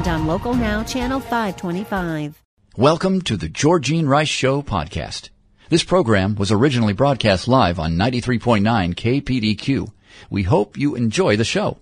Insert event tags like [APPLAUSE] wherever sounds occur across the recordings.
and on Local Now, Channel 525. Welcome to the Georgine Rice Show podcast. This program was originally broadcast live on 93.9 KPDQ. We hope you enjoy the show.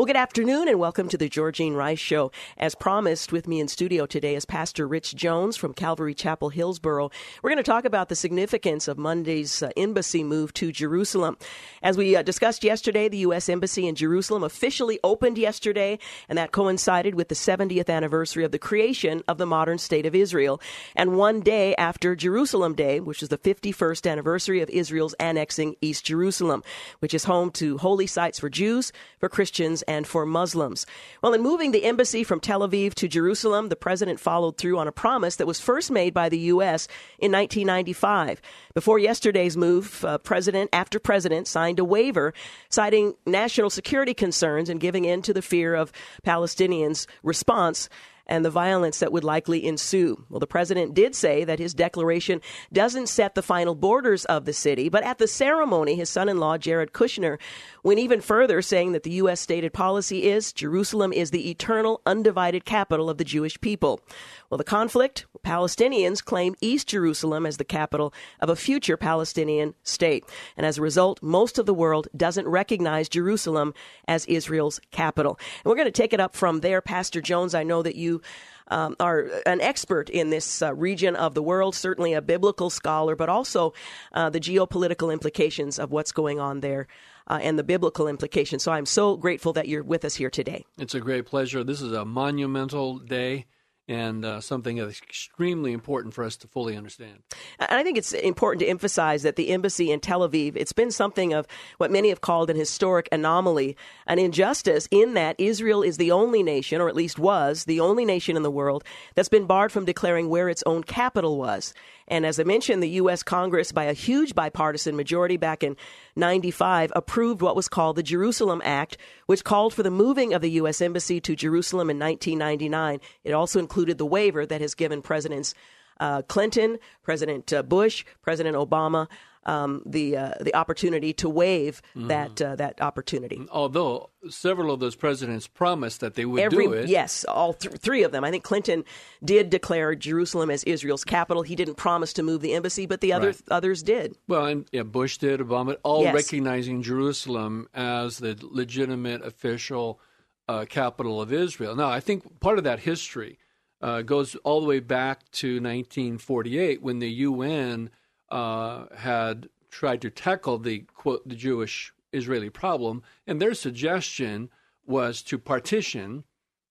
Well, good afternoon and welcome to the Georgine Rice Show. As promised, with me in studio today is Pastor Rich Jones from Calvary Chapel, Hillsboro. We're going to talk about the significance of Monday's uh, embassy move to Jerusalem. As we uh, discussed yesterday, the U.S. Embassy in Jerusalem officially opened yesterday, and that coincided with the 70th anniversary of the creation of the modern state of Israel. And one day after Jerusalem Day, which is the 51st anniversary of Israel's annexing East Jerusalem, which is home to holy sites for Jews, for Christians, and for Muslims. Well, in moving the embassy from Tel Aviv to Jerusalem, the president followed through on a promise that was first made by the U.S. in 1995. Before yesterday's move, uh, president after president signed a waiver citing national security concerns and giving in to the fear of Palestinians' response and the violence that would likely ensue. Well, the president did say that his declaration doesn't set the final borders of the city, but at the ceremony, his son in law, Jared Kushner, went even further, saying that the U.S. stated policy is Jerusalem is the eternal, undivided capital of the Jewish people. Well, the conflict, Palestinians claim East Jerusalem as the capital of a future Palestinian state. And as a result, most of the world doesn't recognize Jerusalem as Israel's capital. And we're going to take it up from there. Pastor Jones, I know that you um, are an expert in this uh, region of the world, certainly a biblical scholar, but also uh, the geopolitical implications of what's going on there. Uh, and the biblical implications. So I'm so grateful that you're with us here today. It's a great pleasure. This is a monumental day and uh, something that's extremely important for us to fully understand. And I think it's important to emphasize that the embassy in Tel Aviv, it's been something of what many have called an historic anomaly, an injustice in that Israel is the only nation, or at least was, the only nation in the world that's been barred from declaring where its own capital was. And as I mentioned, the U.S. Congress, by a huge bipartisan majority back in 95, approved what was called the Jerusalem Act, which called for the moving of the U.S. Embassy to Jerusalem in 1999. It also included the waiver that has given Presidents uh, Clinton, President uh, Bush, President Obama um, the uh, the opportunity to waive mm-hmm. that uh, that opportunity. Although several of those presidents promised that they would Every, do it. Yes, all th- three of them. I think Clinton did declare Jerusalem as Israel's capital. He didn't promise to move the embassy, but the other right. others did. Well, and yeah, Bush did, Obama, all yes. recognizing Jerusalem as the legitimate official uh, capital of Israel. Now, I think part of that history uh, goes all the way back to 1948 when the UN uh, had tried to tackle the quote the Jewish Israeli problem, and their suggestion was to partition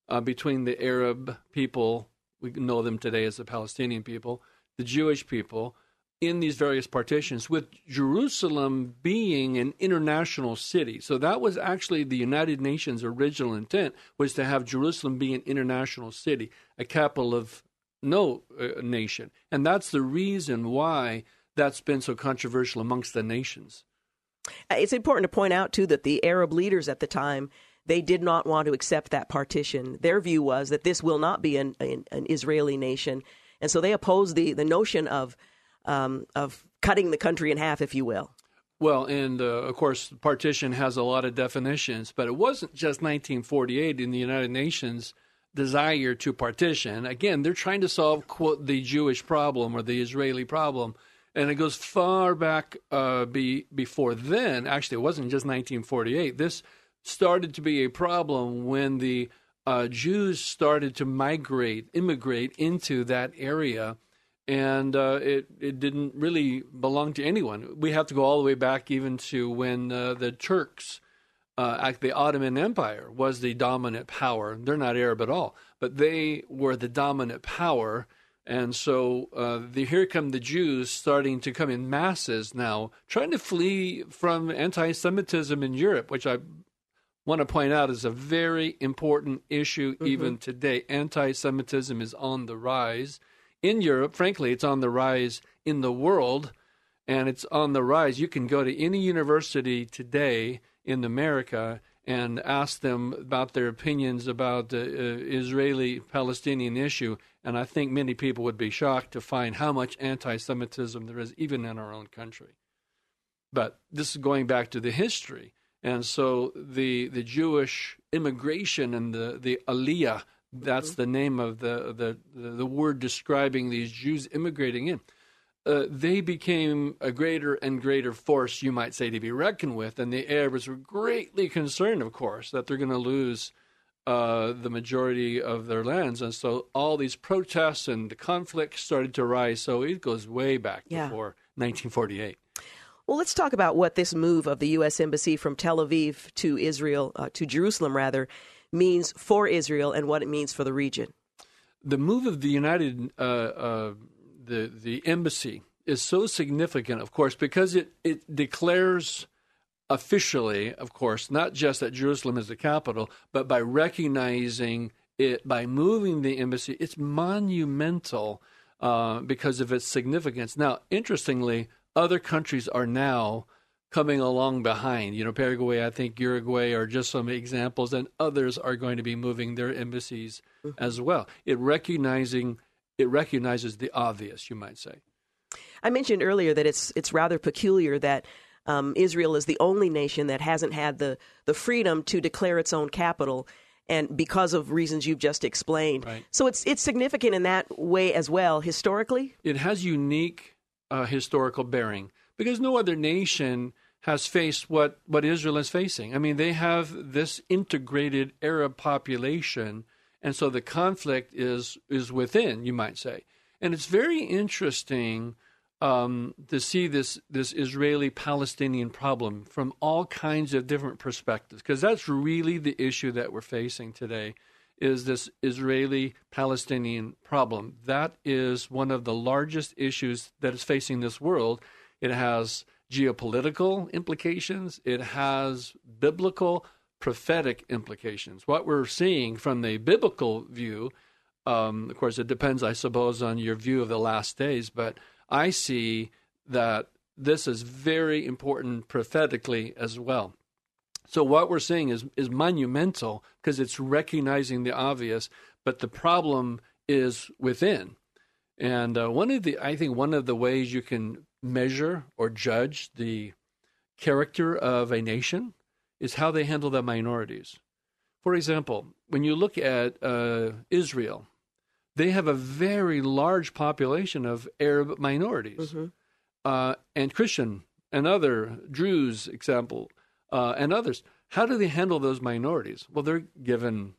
uh, between the Arab people, we know them today as the Palestinian people, the Jewish people, in these various partitions, with Jerusalem being an international city. So that was actually the United Nations' original intent was to have Jerusalem be an international city, a capital of no uh, nation, and that's the reason why that's been so controversial amongst the nations. Uh, it's important to point out, too, that the Arab leaders at the time they did not want to accept that partition. Their view was that this will not be an, an, an Israeli nation, and so they opposed the, the notion of um, of cutting the country in half, if you will. Well, and uh, of course, partition has a lot of definitions, but it wasn't just 1948 in the United Nations desire to partition. Again, they're trying to solve quote the Jewish problem or the Israeli problem and it goes far back uh, be, before then. Actually, it wasn't just 1948. This started to be a problem when the uh, Jews started to migrate, immigrate into that area, and uh, it it didn't really belong to anyone. We have to go all the way back even to when uh, the Turks. Uh, the Ottoman Empire was the dominant power. They're not Arab at all, but they were the dominant power and so uh, the, here come the Jews starting to come in masses now, trying to flee from anti Semitism in Europe, which I want to point out is a very important issue mm-hmm. even today. Anti Semitism is on the rise in Europe. Frankly, it's on the rise in the world, and it's on the rise. You can go to any university today in America and ask them about their opinions about the uh, Israeli Palestinian issue. And I think many people would be shocked to find how much anti Semitism there is, even in our own country. But this is going back to the history. And so the, the Jewish immigration and the, the Aliyah, that's mm-hmm. the name of the, the, the, word describing these Jews immigrating in uh, they became a greater and greater force, you might say, to be reckoned with. And the Arabs were greatly concerned, of course, that they're going to lose uh, the majority of their lands. And so all these protests and the conflicts started to rise. So it goes way back yeah. before 1948. Well, let's talk about what this move of the U.S. Embassy from Tel Aviv to Israel, uh, to Jerusalem rather, means for Israel and what it means for the region. The move of the United uh, uh the the embassy is so significant, of course, because it it declares officially, of course, not just that Jerusalem is the capital, but by recognizing it by moving the embassy, it's monumental uh, because of its significance. Now, interestingly, other countries are now coming along behind. You know, Paraguay, I think Uruguay are just some examples, and others are going to be moving their embassies mm-hmm. as well. It recognizing it recognizes the obvious, you might say. I mentioned earlier that it's it's rather peculiar that um, Israel is the only nation that hasn't had the the freedom to declare its own capital, and because of reasons you've just explained. Right. So it's it's significant in that way as well historically. It has unique uh, historical bearing because no other nation has faced what what Israel is facing. I mean, they have this integrated Arab population and so the conflict is is within, you might say, and it's very interesting um, to see this this Israeli Palestinian problem from all kinds of different perspectives, because that's really the issue that we're facing today. Is this Israeli Palestinian problem? That is one of the largest issues that is facing this world. It has geopolitical implications. It has biblical prophetic implications. What we're seeing from the biblical view, um, of course, it depends, I suppose, on your view of the last days, but I see that this is very important prophetically as well. So what we're seeing is is monumental because it's recognizing the obvious, but the problem is within. And uh, one of the, I think, one of the ways you can measure or judge the character of a nation is how they handle the minorities. For example, when you look at uh, Israel, they have a very large population of Arab minorities mm-hmm. uh, and Christian and other Druze, example, uh, and others. How do they handle those minorities? Well, they're given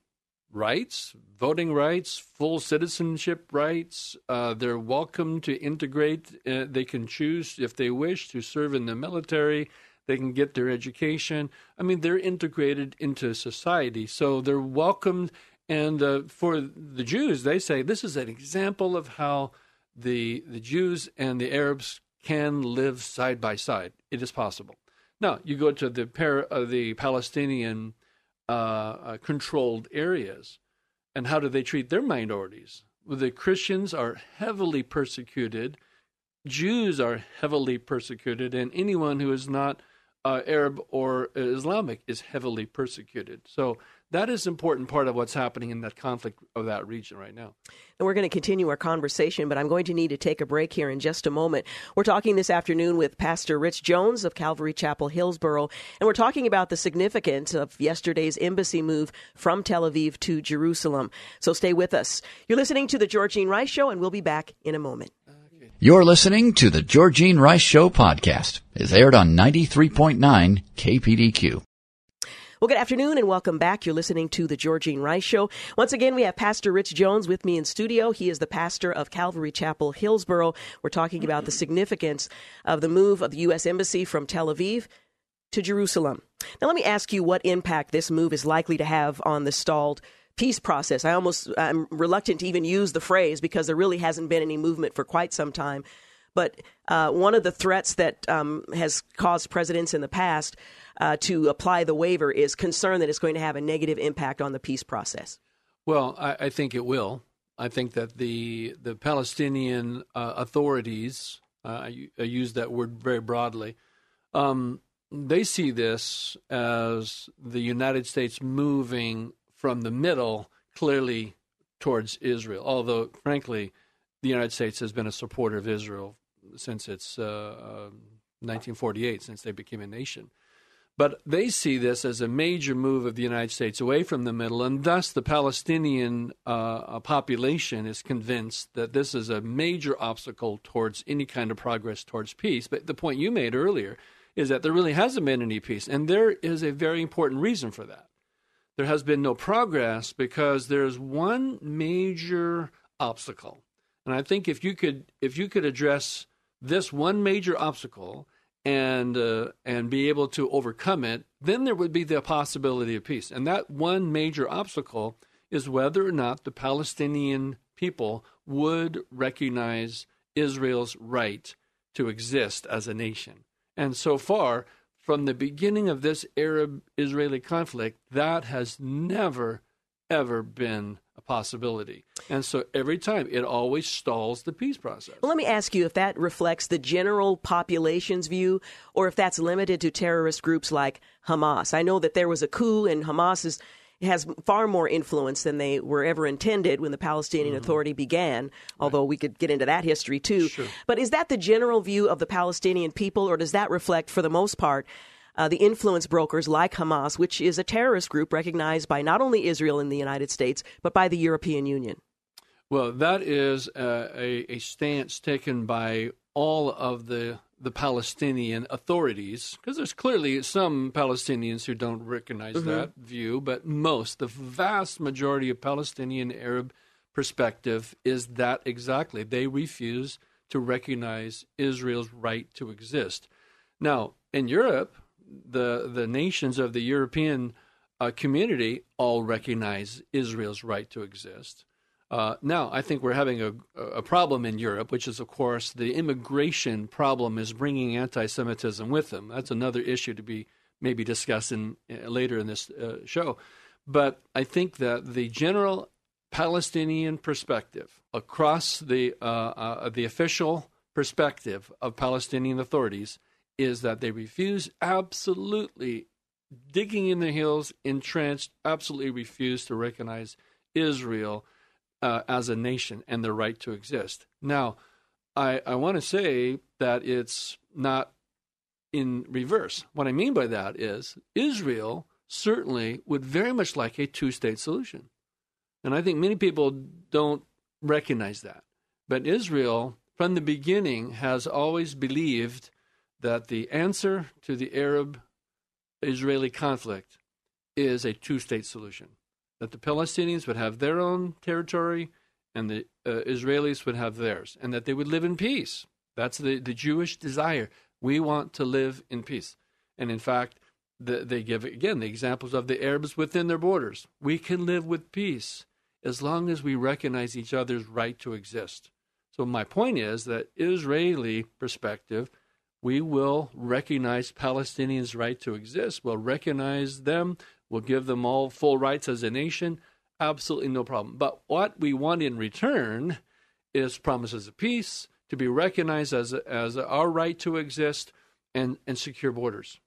rights, voting rights, full citizenship rights. Uh, they're welcome to integrate. Uh, they can choose, if they wish, to serve in the military. They can get their education. I mean, they're integrated into society, so they're welcomed. And uh, for the Jews, they say this is an example of how the the Jews and the Arabs can live side by side. It is possible. Now you go to the par- uh, the Palestinian uh, uh controlled areas, and how do they treat their minorities? The Christians are heavily persecuted. Jews are heavily persecuted, and anyone who is not uh, Arab or Islamic is heavily persecuted. So that is an important part of what's happening in that conflict of that region right now. And we're going to continue our conversation, but I'm going to need to take a break here in just a moment. We're talking this afternoon with Pastor Rich Jones of Calvary Chapel, Hillsboro, and we're talking about the significance of yesterday's embassy move from Tel Aviv to Jerusalem. So stay with us. You're listening to The Georgine Rice Show, and we'll be back in a moment. You're listening to the Georgene Rice Show podcast. It's aired on 93.9 KPDQ. Well, good afternoon and welcome back. You're listening to the Georgine Rice Show. Once again, we have Pastor Rich Jones with me in studio. He is the pastor of Calvary Chapel, Hillsboro. We're talking about the significance of the move of the U.S. Embassy from Tel Aviv to Jerusalem. Now, let me ask you what impact this move is likely to have on the stalled peace process. I almost I'm reluctant to even use the phrase because there really hasn't been any movement for quite some time. But uh, one of the threats that um, has caused presidents in the past uh, to apply the waiver is concerned that it's going to have a negative impact on the peace process. Well, I, I think it will. I think that the the Palestinian uh, authorities, uh, I, I, use that word very broadly, um, they see this as the United States moving from the middle clearly towards Israel. Although, frankly, the United States has been a supporter of Israel since its uh, 1948, um, since they became a nation. But they see this as a major move of the United States away from the middle, and thus the Palestinian uh, population is convinced that this is a major obstacle towards any kind of progress towards peace. But the point you made earlier is that there really hasn't been any peace, and there is a very important reason for that. There has been no progress because there's one major obstacle, and I think if you could if you could address this one major obstacle and uh, and be able to overcome it, then there would be the possibility of peace. And that one major obstacle is whether or not the Palestinian people would recognize Israel's right to exist as a nation. And so far, from the beginning of this Arab Israeli conflict, that has never, ever been a possibility. And so every time it always stalls the peace process. Well, let me ask you if that reflects the general population's view or if that's limited to terrorist groups like Hamas. I know that there was a coup and Hamas is has far more influence than they were ever intended when the Palestinian mm-hmm. Authority began, although right. we could get into that history too. Sure. But is that the general view of the Palestinian people, or does that reflect, for the most part, uh, the influence brokers like Hamas, which is a terrorist group recognized by not only Israel and the United States, but by the European Union. Well, that is uh, a, a stance taken by all of the the Palestinian authorities, because there's clearly some Palestinians who don't recognize mm-hmm. that view, but most, the vast majority of Palestinian Arab perspective is that exactly. They refuse to recognize Israel's right to exist. Now, in Europe, the the nations of the European uh, community all recognize Israel's right to exist. Uh, now, I think we're having a, a problem in Europe, which is, of course, the immigration problem is bringing anti-Semitism with them. That's another issue to be maybe discussed in, uh, later in this uh, show. But I think that the general Palestinian perspective across the uh, uh, the official perspective of Palestinian authorities is that they refuse absolutely digging in the hills, entrenched, absolutely refuse to recognize Israel uh, as a nation and the right to exist. Now, I, I want to say that it's not in reverse. What I mean by that is Israel certainly would very much like a two state solution. And I think many people don't recognize that. But Israel, from the beginning, has always believed that the answer to the Arab Israeli conflict is a two state solution. That the Palestinians would have their own territory and the uh, Israelis would have theirs, and that they would live in peace. That's the, the Jewish desire. We want to live in peace. And in fact, the, they give, again, the examples of the Arabs within their borders. We can live with peace as long as we recognize each other's right to exist. So, my point is that Israeli perspective we will recognize Palestinians' right to exist. We'll recognize them. We'll give them all full rights as a nation. Absolutely no problem. But what we want in return is promises of peace, to be recognized as, as our right to exist, and, and secure borders.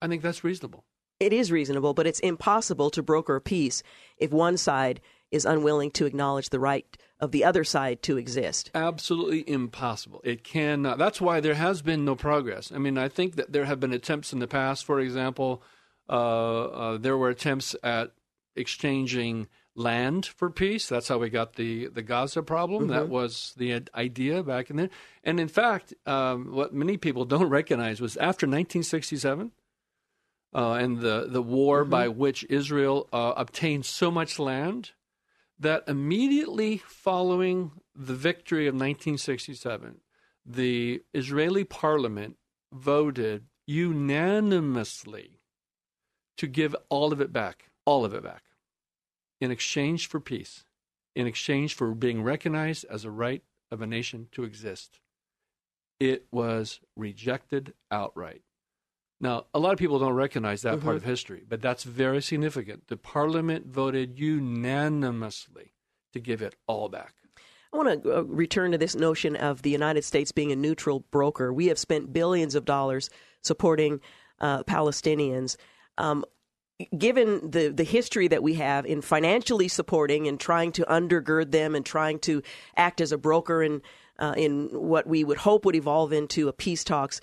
I think that's reasonable. It is reasonable, but it's impossible to broker peace if one side is unwilling to acknowledge the right of the other side to exist. Absolutely impossible. It cannot. That's why there has been no progress. I mean, I think that there have been attempts in the past. For example, uh, uh, there were attempts at exchanging land for peace. That's how we got the, the Gaza problem. Mm-hmm. That was the idea back in there. And in fact, um, what many people don't recognize was after 1967, uh, and the, the war mm-hmm. by which Israel uh, obtained so much land that immediately following the victory of 1967, the Israeli parliament voted unanimously to give all of it back, all of it back, in exchange for peace, in exchange for being recognized as a right of a nation to exist. It was rejected outright. Now, a lot of people don't recognize that mm-hmm. part of history, but that's very significant. The parliament voted unanimously to give it all back. I want to uh, return to this notion of the United States being a neutral broker. We have spent billions of dollars supporting uh, Palestinians. Um, given the, the history that we have in financially supporting and trying to undergird them and trying to act as a broker in, uh, in what we would hope would evolve into a peace talks,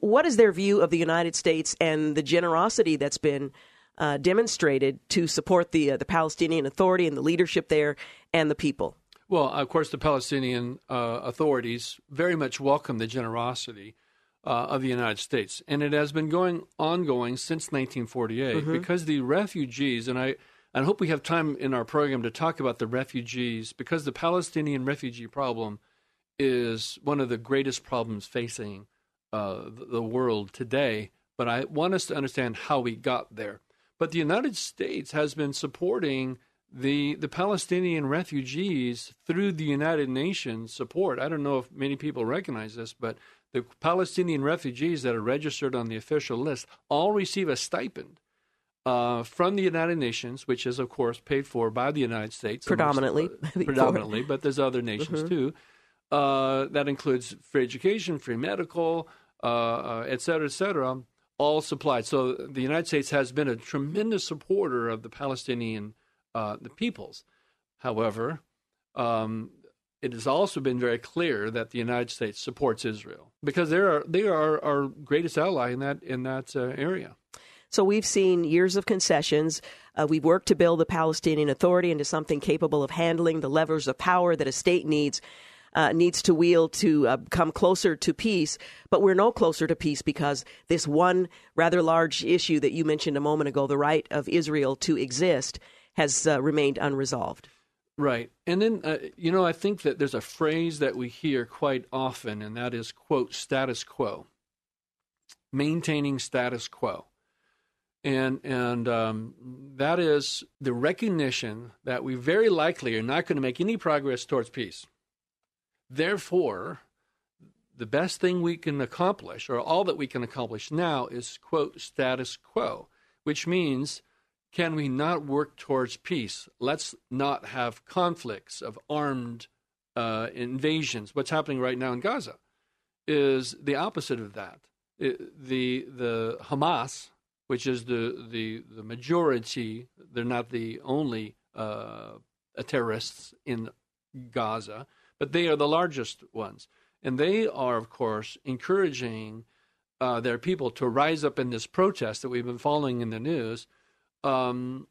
what is their view of the United States and the generosity that's been uh, demonstrated to support the uh, the Palestinian Authority and the leadership there and the people? Well, of course, the Palestinian uh, authorities very much welcome the generosity uh, of the United States, and it has been going ongoing since 1948 mm-hmm. because the refugees and I. I hope we have time in our program to talk about the refugees because the Palestinian refugee problem is one of the greatest problems facing uh, the world today, but I want us to understand how we got there. But the United States has been supporting the the Palestinian refugees through the United Nations support. I don't know if many people recognize this, but the Palestinian refugees that are registered on the official list all receive a stipend uh, from the United Nations, which is of course paid for by the United States predominantly. Amongst, uh, [LAUGHS] predominantly, but there's other nations mm-hmm. too. Uh, that includes free education, free medical, uh, uh, et cetera, et cetera, all supplied. So the United States has been a tremendous supporter of the Palestinian uh, the peoples. However, um, it has also been very clear that the United States supports Israel because they are they are our greatest ally in that in that uh, area. So we've seen years of concessions. Uh, we've worked to build the Palestinian Authority into something capable of handling the levers of power that a state needs uh, needs to wield to uh, come closer to peace. But we're no closer to peace because this one rather large issue that you mentioned a moment ago, the right of Israel to exist, has uh, remained unresolved. Right. And then, uh, you know, I think that there's a phrase that we hear quite often, and that is, quote, status quo, maintaining status quo. And, and um, that is the recognition that we very likely are not going to make any progress towards peace. Therefore, the best thing we can accomplish, or all that we can accomplish now, is, quote, status quo, which means can we not work towards peace? Let's not have conflicts of armed uh, invasions. What's happening right now in Gaza is the opposite of that. It, the the Hamas, which is the the the majority, they're not the only uh, terrorists in Gaza but they are the largest ones. And they are, of course, encouraging uh, their people to rise up in this protest that we've been following in the news um,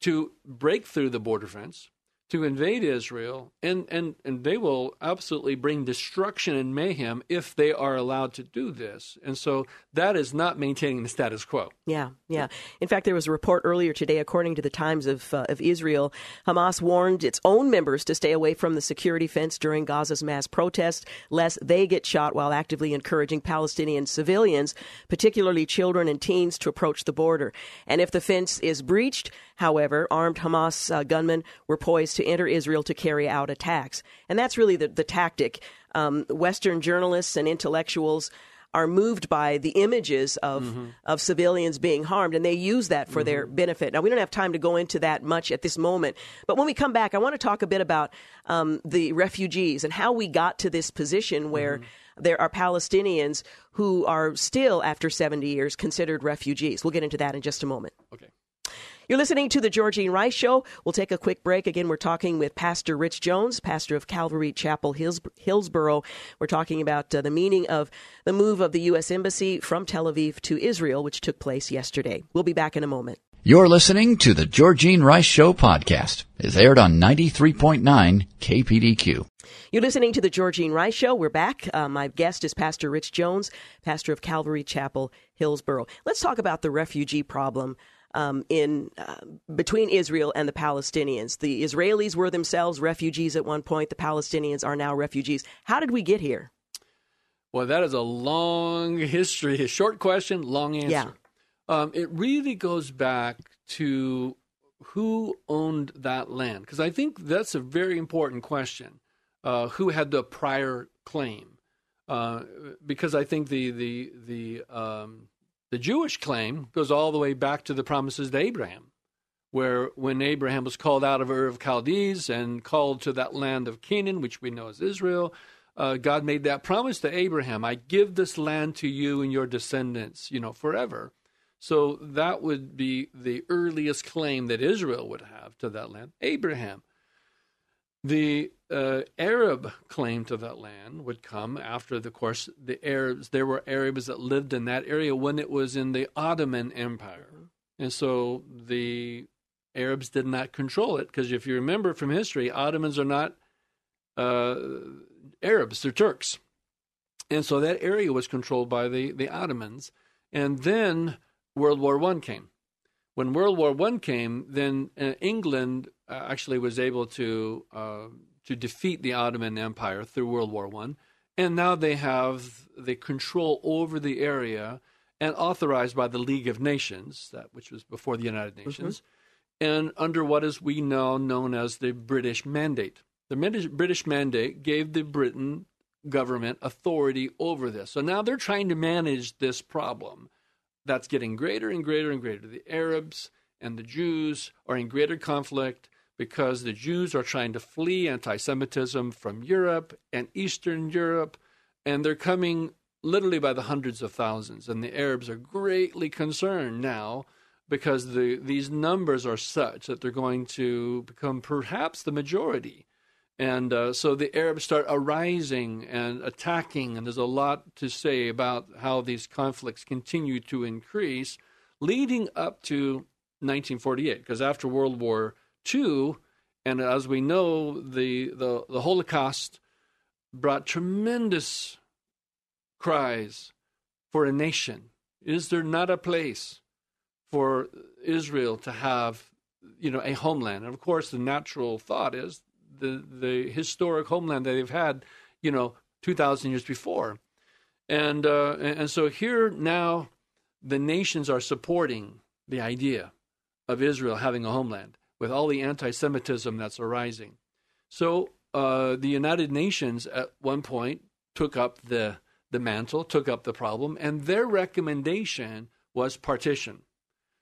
to break through the border fence, to invade Israel, and, and, and they will absolutely bring destruction and mayhem if they are allowed to do this. And so that is not maintaining the status quo. Yeah, yeah. In fact, there was a report earlier today, according to the Times of, uh, of Israel, Hamas warned its own members to stay away from the security fence during Gaza's mass protests, lest they get shot while actively encouraging Palestinian civilians, particularly children and teens, to approach the border. And if the fence is breached, however, armed Hamas uh, gunmen were poised to enter Israel to carry out attacks. And that's really the, the tactic. Um, Western journalists and intellectuals are moved by the images of mm-hmm. of civilians being harmed, and they use that for mm-hmm. their benefit. Now, we don't have time to go into that much at this moment, but when we come back, I want to talk a bit about um, the refugees and how we got to this position where. Mm-hmm. There are Palestinians who are still, after 70 years, considered refugees. We'll get into that in just a moment. Okay. You're listening to the Georgine Rice Show. We'll take a quick break. Again, we're talking with Pastor Rich Jones, pastor of Calvary Chapel, Hills- Hillsboro. We're talking about uh, the meaning of the move of the U.S. Embassy from Tel Aviv to Israel, which took place yesterday. We'll be back in a moment. You're listening to the Georgine Rice Show podcast. It's aired on 93.9 KPDQ. You're listening to the Georgine Rice Show. We're back. Uh, my guest is Pastor Rich Jones, pastor of Calvary Chapel, Hillsboro. Let's talk about the refugee problem um, in uh, between Israel and the Palestinians. The Israelis were themselves refugees at one point. The Palestinians are now refugees. How did we get here? Well, that is a long history. A short question, long answer. Yeah. Um, it really goes back to who owned that land, because I think that's a very important question. Uh, who had the prior claim? Uh, because I think the the the um, the Jewish claim goes all the way back to the promises to Abraham, where when Abraham was called out of Ur of Chaldees and called to that land of Canaan, which we know as Israel, uh, God made that promise to Abraham I give this land to you and your descendants, you know, forever. So that would be the earliest claim that Israel would have to that land. Abraham. The uh, Arab claim to that land would come after, the course, the Arabs. There were Arabs that lived in that area when it was in the Ottoman Empire, and so the Arabs did not control it because if you remember from history, Ottomans are not uh, Arabs; they're Turks, and so that area was controlled by the the Ottomans. And then World War One came. When World War One came, then uh, England uh, actually was able to uh, to defeat the Ottoman Empire through World War One, and now they have the control over the area and authorized by the League of Nations, that which was before the United mm-hmm. Nations, mm-hmm. and under what is we now known as the British Mandate. The British Mandate gave the Britain government authority over this. So now they're trying to manage this problem that's getting greater and greater and greater. The Arabs and the Jews are in greater conflict because the Jews are trying to flee anti Semitism from Europe and Eastern Europe, and they're coming literally by the hundreds of thousands. And the Arabs are greatly concerned now because the, these numbers are such that they're going to become perhaps the majority. And uh, so the Arabs start arising and attacking, and there's a lot to say about how these conflicts continue to increase, leading up to 1948. Because after World War II, and as we know, the, the, the Holocaust brought tremendous cries for a nation. Is there not a place for Israel to have, you know, a homeland? And of course, the natural thought is the the historic homeland that they've had, you know, two thousand years before, and uh, and so here now, the nations are supporting the idea of Israel having a homeland with all the anti-Semitism that's arising. So uh, the United Nations at one point took up the the mantle, took up the problem, and their recommendation was partition.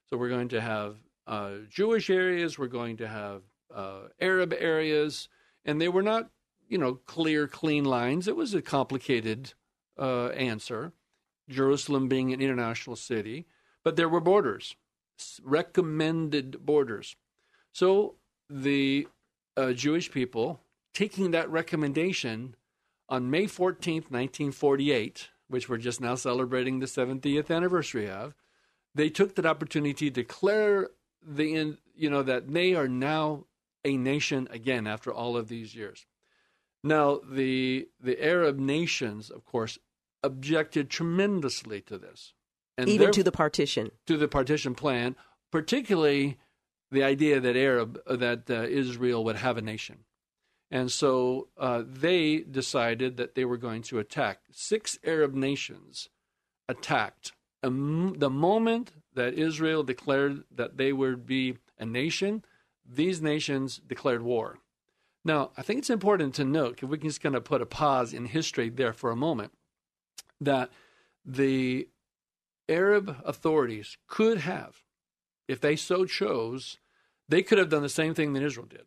So we're going to have uh, Jewish areas, we're going to have uh, Arab areas, and they were not, you know, clear, clean lines. It was a complicated uh, answer. Jerusalem being an international city, but there were borders, recommended borders. So the uh, Jewish people, taking that recommendation on May 14th, 1948, which we're just now celebrating the 70th anniversary of, they took that opportunity to declare the you know that they are now a nation again after all of these years. Now, the the Arab nations, of course, objected tremendously to this, and even to the partition, to the partition plan, particularly the idea that Arab that uh, Israel would have a nation, and so uh, they decided that they were going to attack. Six Arab nations attacked um, the moment that Israel declared that they would be a nation these nations declared war. Now, I think it's important to note, if we can just kind of put a pause in history there for a moment, that the Arab authorities could have, if they so chose, they could have done the same thing that Israel did.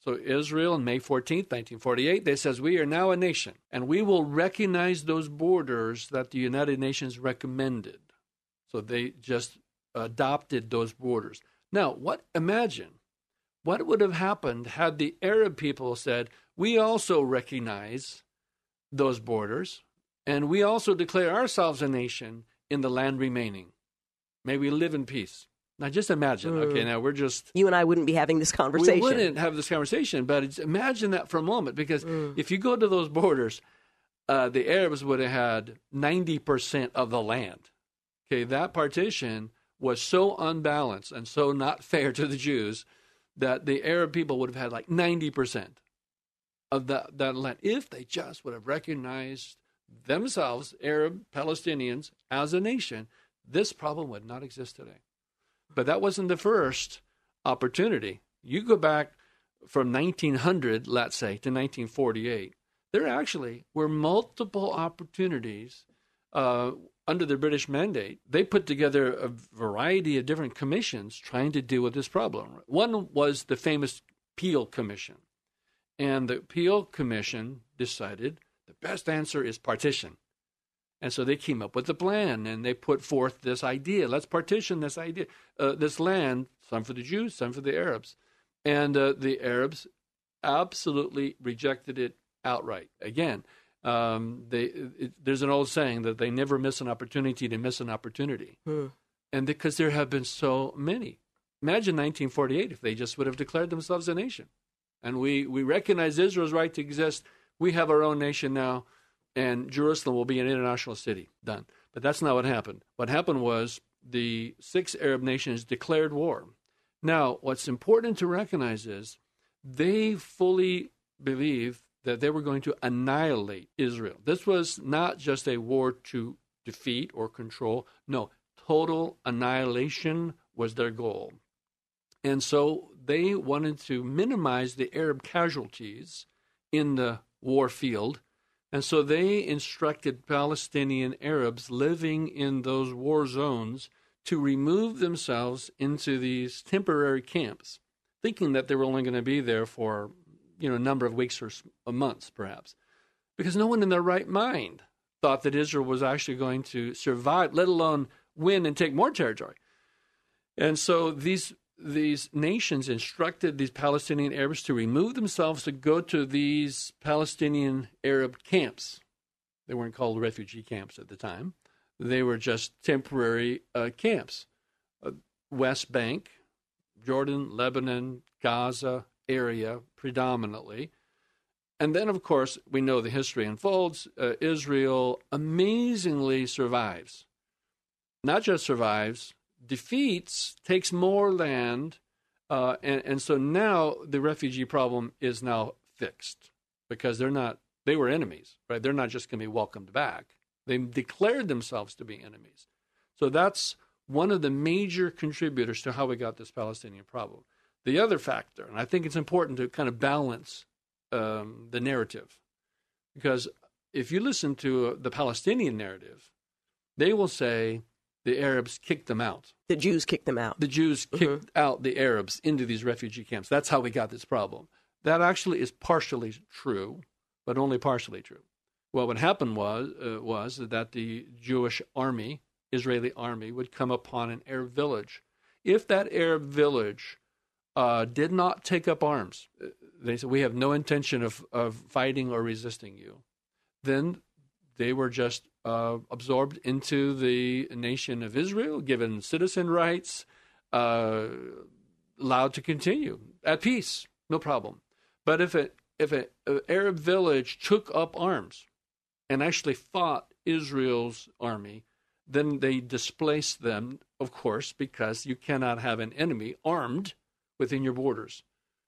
So Israel on May 14th, 1948, they says we are now a nation and we will recognize those borders that the United Nations recommended. So they just adopted those borders. Now, what imagine what would have happened had the Arab people said, We also recognize those borders, and we also declare ourselves a nation in the land remaining? May we live in peace. Now, just imagine. Mm. Okay, now we're just. You and I wouldn't be having this conversation. We wouldn't have this conversation, but imagine that for a moment, because mm. if you go to those borders, uh, the Arabs would have had 90% of the land. Okay, that partition was so unbalanced and so not fair to the Jews that the Arab people would have had like 90% of that, that land if they just would have recognized themselves, Arab Palestinians, as a nation. This problem would not exist today. But that wasn't the first opportunity. You go back from 1900, let's say, to 1948, there actually were multiple opportunities uh, under the British mandate, they put together a variety of different commissions trying to deal with this problem. One was the famous Peel Commission. And the Peel Commission decided the best answer is partition. And so they came up with a plan and they put forth this idea let's partition this idea, uh, this land, some for the Jews, some for the Arabs. And uh, the Arabs absolutely rejected it outright. Again, um, they, it, there's an old saying that they never miss an opportunity to miss an opportunity. Hmm. And because there have been so many. Imagine 1948 if they just would have declared themselves a nation. And we, we recognize Israel's right to exist. We have our own nation now, and Jerusalem will be an international city. Done. But that's not what happened. What happened was the six Arab nations declared war. Now, what's important to recognize is they fully believe that they were going to annihilate Israel. This was not just a war to defeat or control. No, total annihilation was their goal. And so they wanted to minimize the Arab casualties in the war field. And so they instructed Palestinian Arabs living in those war zones to remove themselves into these temporary camps, thinking that they were only going to be there for you know a number of weeks or months, perhaps, because no one in their right mind thought that Israel was actually going to survive, let alone win and take more territory. And so these these nations instructed these Palestinian Arabs to remove themselves to go to these Palestinian Arab camps. They weren't called refugee camps at the time. They were just temporary uh, camps. Uh, West Bank, Jordan, Lebanon, Gaza, area predominantly. And then, of course, we know the history unfolds. Uh, Israel amazingly survives. Not just survives, defeats, takes more land. Uh, and, and so now the refugee problem is now fixed because they're not, they were enemies, right? They're not just going to be welcomed back. They declared themselves to be enemies. So that's one of the major contributors to how we got this Palestinian problem. The other factor, and I think it's important to kind of balance um, the narrative, because if you listen to the Palestinian narrative, they will say the Arabs kicked them out. The Jews kicked them out. The Jews mm-hmm. kicked out the Arabs into these refugee camps. That's how we got this problem. That actually is partially true, but only partially true. Well, what happened was uh, was that the Jewish army, Israeli army, would come upon an Arab village. If that Arab village uh, did not take up arms. They said, We have no intention of, of fighting or resisting you. Then they were just uh, absorbed into the nation of Israel, given citizen rights, uh, allowed to continue at peace, no problem. But if it if an Arab village took up arms and actually fought Israel's army, then they displaced them, of course, because you cannot have an enemy armed within your borders.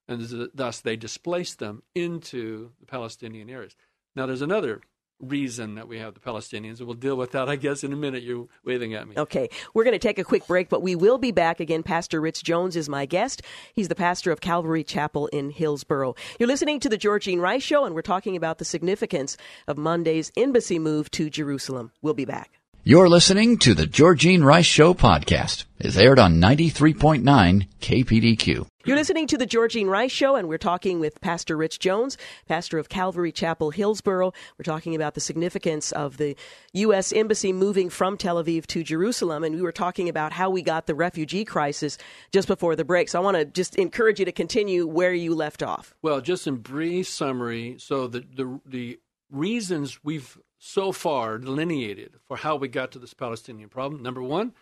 And thus they displaced them into the Palestinian areas. Now, there's another reason that we have the Palestinians, we'll deal with that, I guess, in a minute. You're waving at me. Okay. We're going to take a quick break, but we will be back again. Pastor Rich Jones is my guest. He's the pastor of Calvary Chapel in Hillsboro. You're listening to the Georgine Rice Show, and we're talking about the significance of Monday's embassy move to Jerusalem. We'll be back. You're listening to the Georgine Rice Show podcast. It's aired on 93.9 KPDQ. You're listening to the Georgine Rice Show, and we're talking with Pastor Rich Jones, pastor of Calvary Chapel, Hillsboro. We're talking about the significance of the U.S. Embassy moving from Tel Aviv to Jerusalem, and we were talking about how we got the refugee crisis just before the break. So I want to just encourage you to continue where you left off. Well, just in brief summary, so the, the, the reasons we've so far delineated for how we got to this Palestinian problem. Number one,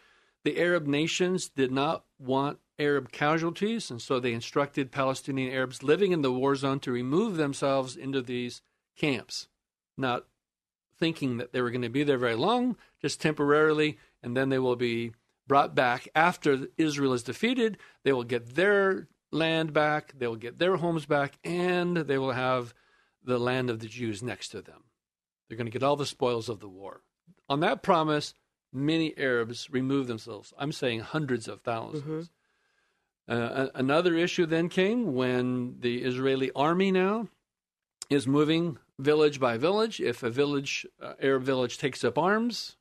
the Arab nations did not want Arab casualties, and so they instructed Palestinian Arabs living in the war zone to remove themselves into these camps, not thinking that they were going to be there very long, just temporarily, and then they will be brought back after Israel is defeated. They will get their land back, they will get their homes back, and they will have the land of the Jews next to them. They're going to get all the spoils of the war. On that promise, many Arabs removed themselves. I'm saying hundreds of 1000s mm-hmm. uh, another issue then came when the Israeli army now is moving village by village. If a village, uh, Arab village, takes up arms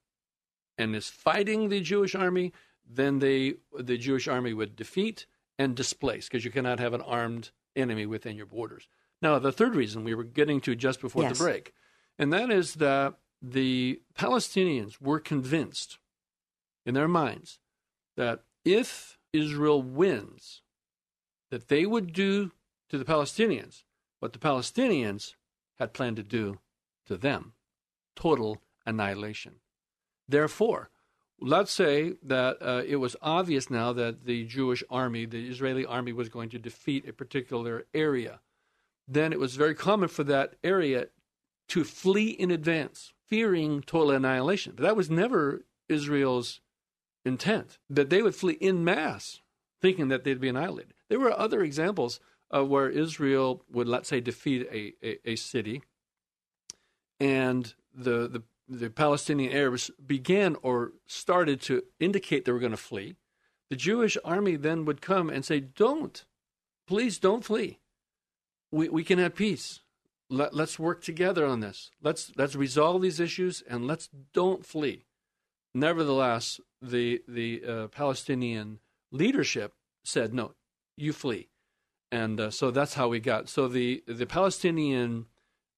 and is fighting the Jewish army, then they the Jewish army would defeat and displace because you cannot have an armed enemy within your borders. Now, the third reason we were getting to just before yes. the break, and that is that the Palestinians were convinced in their minds that if Israel wins, that they would do to the Palestinians what the Palestinians had planned to do to them total annihilation. Therefore, let's say that uh, it was obvious now that the Jewish army, the Israeli army, was going to defeat a particular area. Then it was very common for that area to flee in advance, fearing total annihilation. But that was never Israel's intent, that they would flee in mass, thinking that they'd be annihilated. There were other examples of where Israel would, let's say, defeat a, a, a city, and the, the the Palestinian Arabs began or started to indicate they were going to flee, the Jewish army then would come and say, Don't, please don't flee. We, we can have peace. Let, let's work together on this. Let's, let's resolve these issues and let's don't flee. Nevertheless, the, the uh, Palestinian leadership said, No, you flee. And uh, so that's how we got. So the, the Palestinian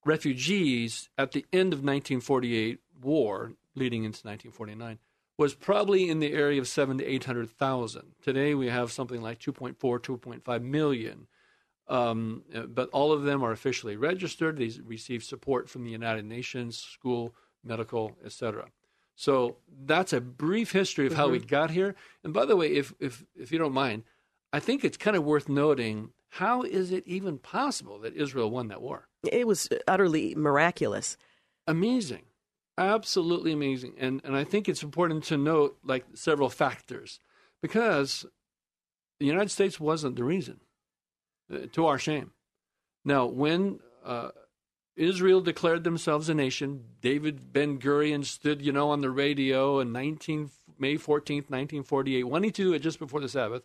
refugees at the end of 1948 war, leading into 1949, was probably in the area of seven to 800,000. Today we have something like 2.4, 2.5 million. Um, but all of them are officially registered. They receive support from the United Nations, school, medical, etc. So that's a brief history of how mm-hmm. we got here. And by the way, if, if, if you don't mind, I think it's kind of worth noting how is it even possible that Israel won that war? It was utterly miraculous. Amazing. Absolutely amazing. And, and I think it's important to note like several factors because the United States wasn't the reason, uh, to our shame. Now, when uh, Israel declared themselves a nation, David Ben Gurion stood, you know, on the radio in 19, May 14th, 1948, wanting to do it just before the Sabbath.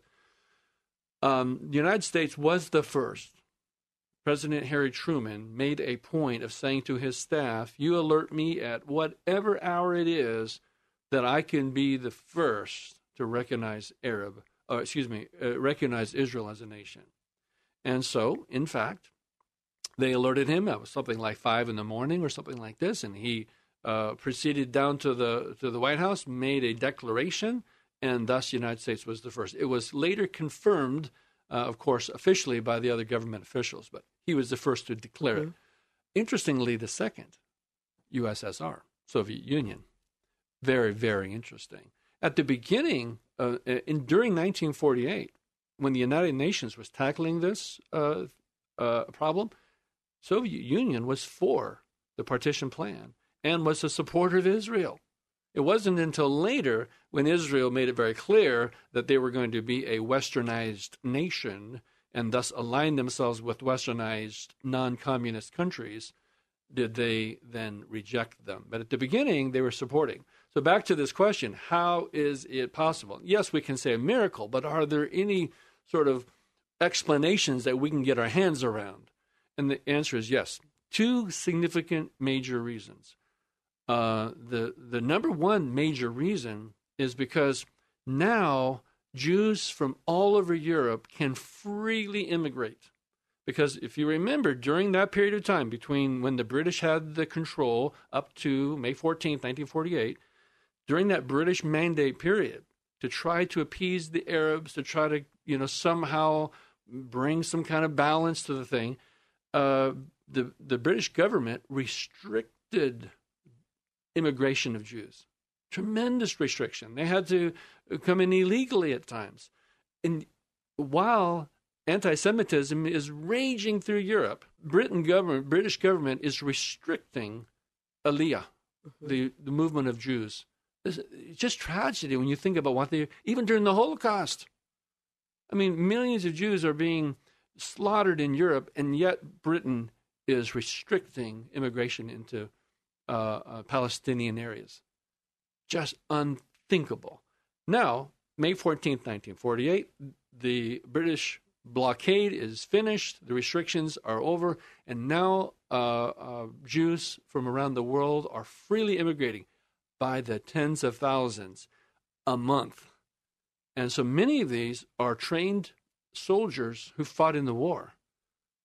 Um, the United States was the first President Harry Truman made a point of saying to his staff, You alert me at whatever hour it is that I can be the first to recognize Arab, or excuse me, uh, recognize Israel as a nation. And so, in fact, they alerted him. It was something like five in the morning or something like this, and he uh, proceeded down to the to the White House, made a declaration, and thus the United States was the first. It was later confirmed uh, of course, officially by the other government officials, but he was the first to declare mm-hmm. it. Interestingly, the second, USSR, Soviet Union. Very, very interesting. At the beginning, uh, in, during 1948, when the United Nations was tackling this uh, uh, problem, Soviet Union was for the partition plan and was a supporter of Israel. It wasn't until later when Israel made it very clear that they were going to be a westernized nation and thus align themselves with westernized non communist countries did they then reject them. But at the beginning, they were supporting. So, back to this question how is it possible? Yes, we can say a miracle, but are there any sort of explanations that we can get our hands around? And the answer is yes. Two significant major reasons. Uh, the the number one major reason is because now Jews from all over Europe can freely immigrate. Because if you remember, during that period of time between when the British had the control up to May 14th, 1948, during that British mandate period, to try to appease the Arabs, to try to you know somehow bring some kind of balance to the thing, uh, the the British government restricted immigration of Jews. Tremendous restriction. They had to come in illegally at times. And while anti-Semitism is raging through Europe, Britain government, British government is restricting Aliyah, mm-hmm. the, the movement of Jews. It's just tragedy when you think about what they, even during the Holocaust. I mean, millions of Jews are being slaughtered in Europe, and yet Britain is restricting immigration into uh, uh, Palestinian areas. Just unthinkable. Now, May 14th, 1948, the British blockade is finished, the restrictions are over, and now uh, uh, Jews from around the world are freely immigrating by the tens of thousands a month. And so many of these are trained soldiers who fought in the war,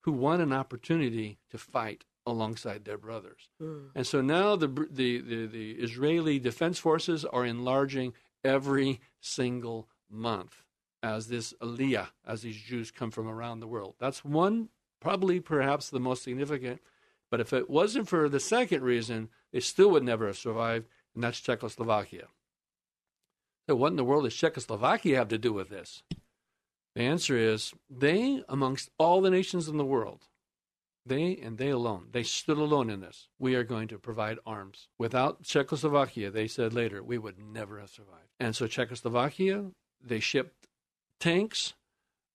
who won an opportunity to fight alongside their brothers. Mm. And so now the, the, the, the Israeli Defense Forces are enlarging every single month as this aliyah, as these Jews come from around the world. That's one, probably perhaps the most significant. But if it wasn't for the second reason, they still would never have survived, and that's Czechoslovakia. So, what in the world does Czechoslovakia have to do with this? The answer is they, amongst all the nations in the world, they and they alone, they stood alone in this. We are going to provide arms. Without Czechoslovakia, they said later, we would never have survived. And so Czechoslovakia, they shipped tanks,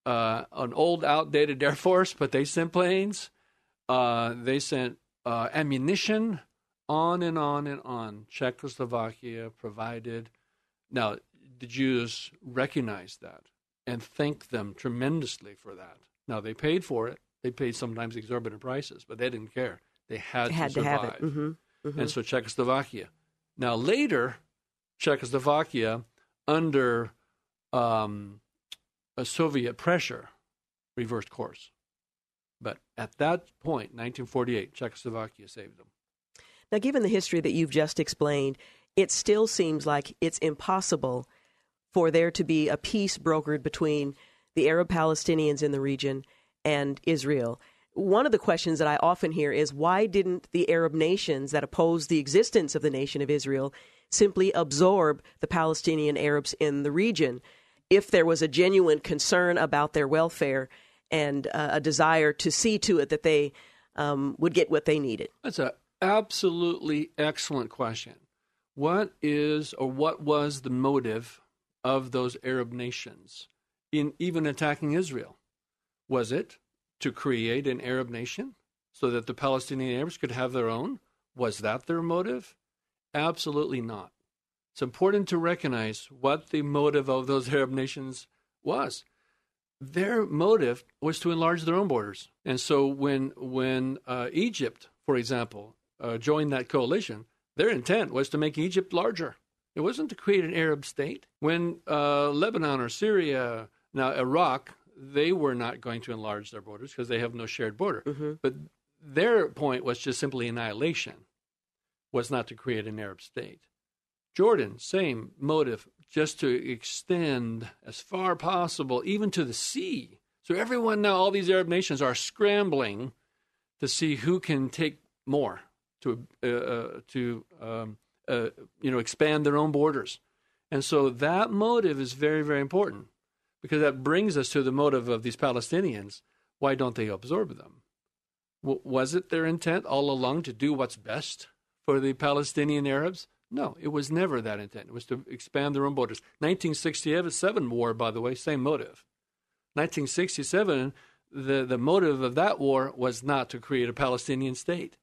uh, an old outdated Air Force, but they sent planes. Uh, they sent uh, ammunition, on and on and on. Czechoslovakia provided. Now, the Jews recognized that and thanked them tremendously for that. Now, they paid for it. They paid sometimes exorbitant prices, but they didn't care. They had, they had to survive. To have it. Mm-hmm. Mm-hmm. And so Czechoslovakia. Now, later, Czechoslovakia, under um, a Soviet pressure, reversed course. But at that point, 1948, Czechoslovakia saved them. Now, given the history that you've just explained, it still seems like it's impossible for there to be a peace brokered between the Arab Palestinians in the region and Israel. One of the questions that I often hear is why didn't the Arab nations that oppose the existence of the nation of Israel simply absorb the Palestinian Arabs in the region if there was a genuine concern about their welfare and uh, a desire to see to it that they um, would get what they needed? That's an absolutely excellent question. What is or what was the motive of those Arab nations in even attacking Israel? Was it to create an Arab nation so that the Palestinian Arabs could have their own? Was that their motive? Absolutely not. It's important to recognize what the motive of those Arab nations was. Their motive was to enlarge their own borders. And so when, when uh, Egypt, for example, uh, joined that coalition, their intent was to make Egypt larger. It wasn't to create an Arab state. When uh, Lebanon or Syria, now Iraq, they were not going to enlarge their borders because they have no shared border. Mm-hmm. But their point was just simply annihilation, was not to create an Arab state. Jordan, same motive, just to extend as far possible, even to the sea. So everyone now, all these Arab nations are scrambling to see who can take more to uh, uh, to um, uh, you know expand their own borders, and so that motive is very very important because that brings us to the motive of these Palestinians. Why don't they absorb them? W- was it their intent all along to do what's best for the Palestinian Arabs? No, it was never that intent. It was to expand their own borders. 1967 war, by the way, same motive. 1967, the, the motive of that war was not to create a Palestinian state.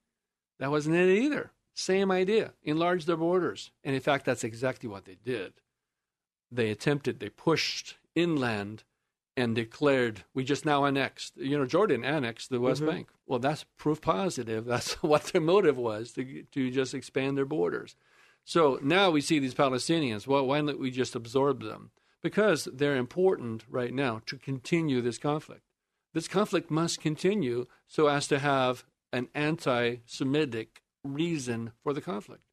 That wasn't it either. Same idea. Enlarge their borders. And in fact, that's exactly what they did. They attempted, they pushed inland and declared, we just now annexed, you know, Jordan annexed the West mm-hmm. Bank. Well, that's proof positive. [LAUGHS] That's what their motive was to, to just expand their borders. So now we see these Palestinians. Well, why don't we just absorb them? Because they're important right now to continue this conflict. This conflict must continue so as to have an anti Semitic reason for the conflict.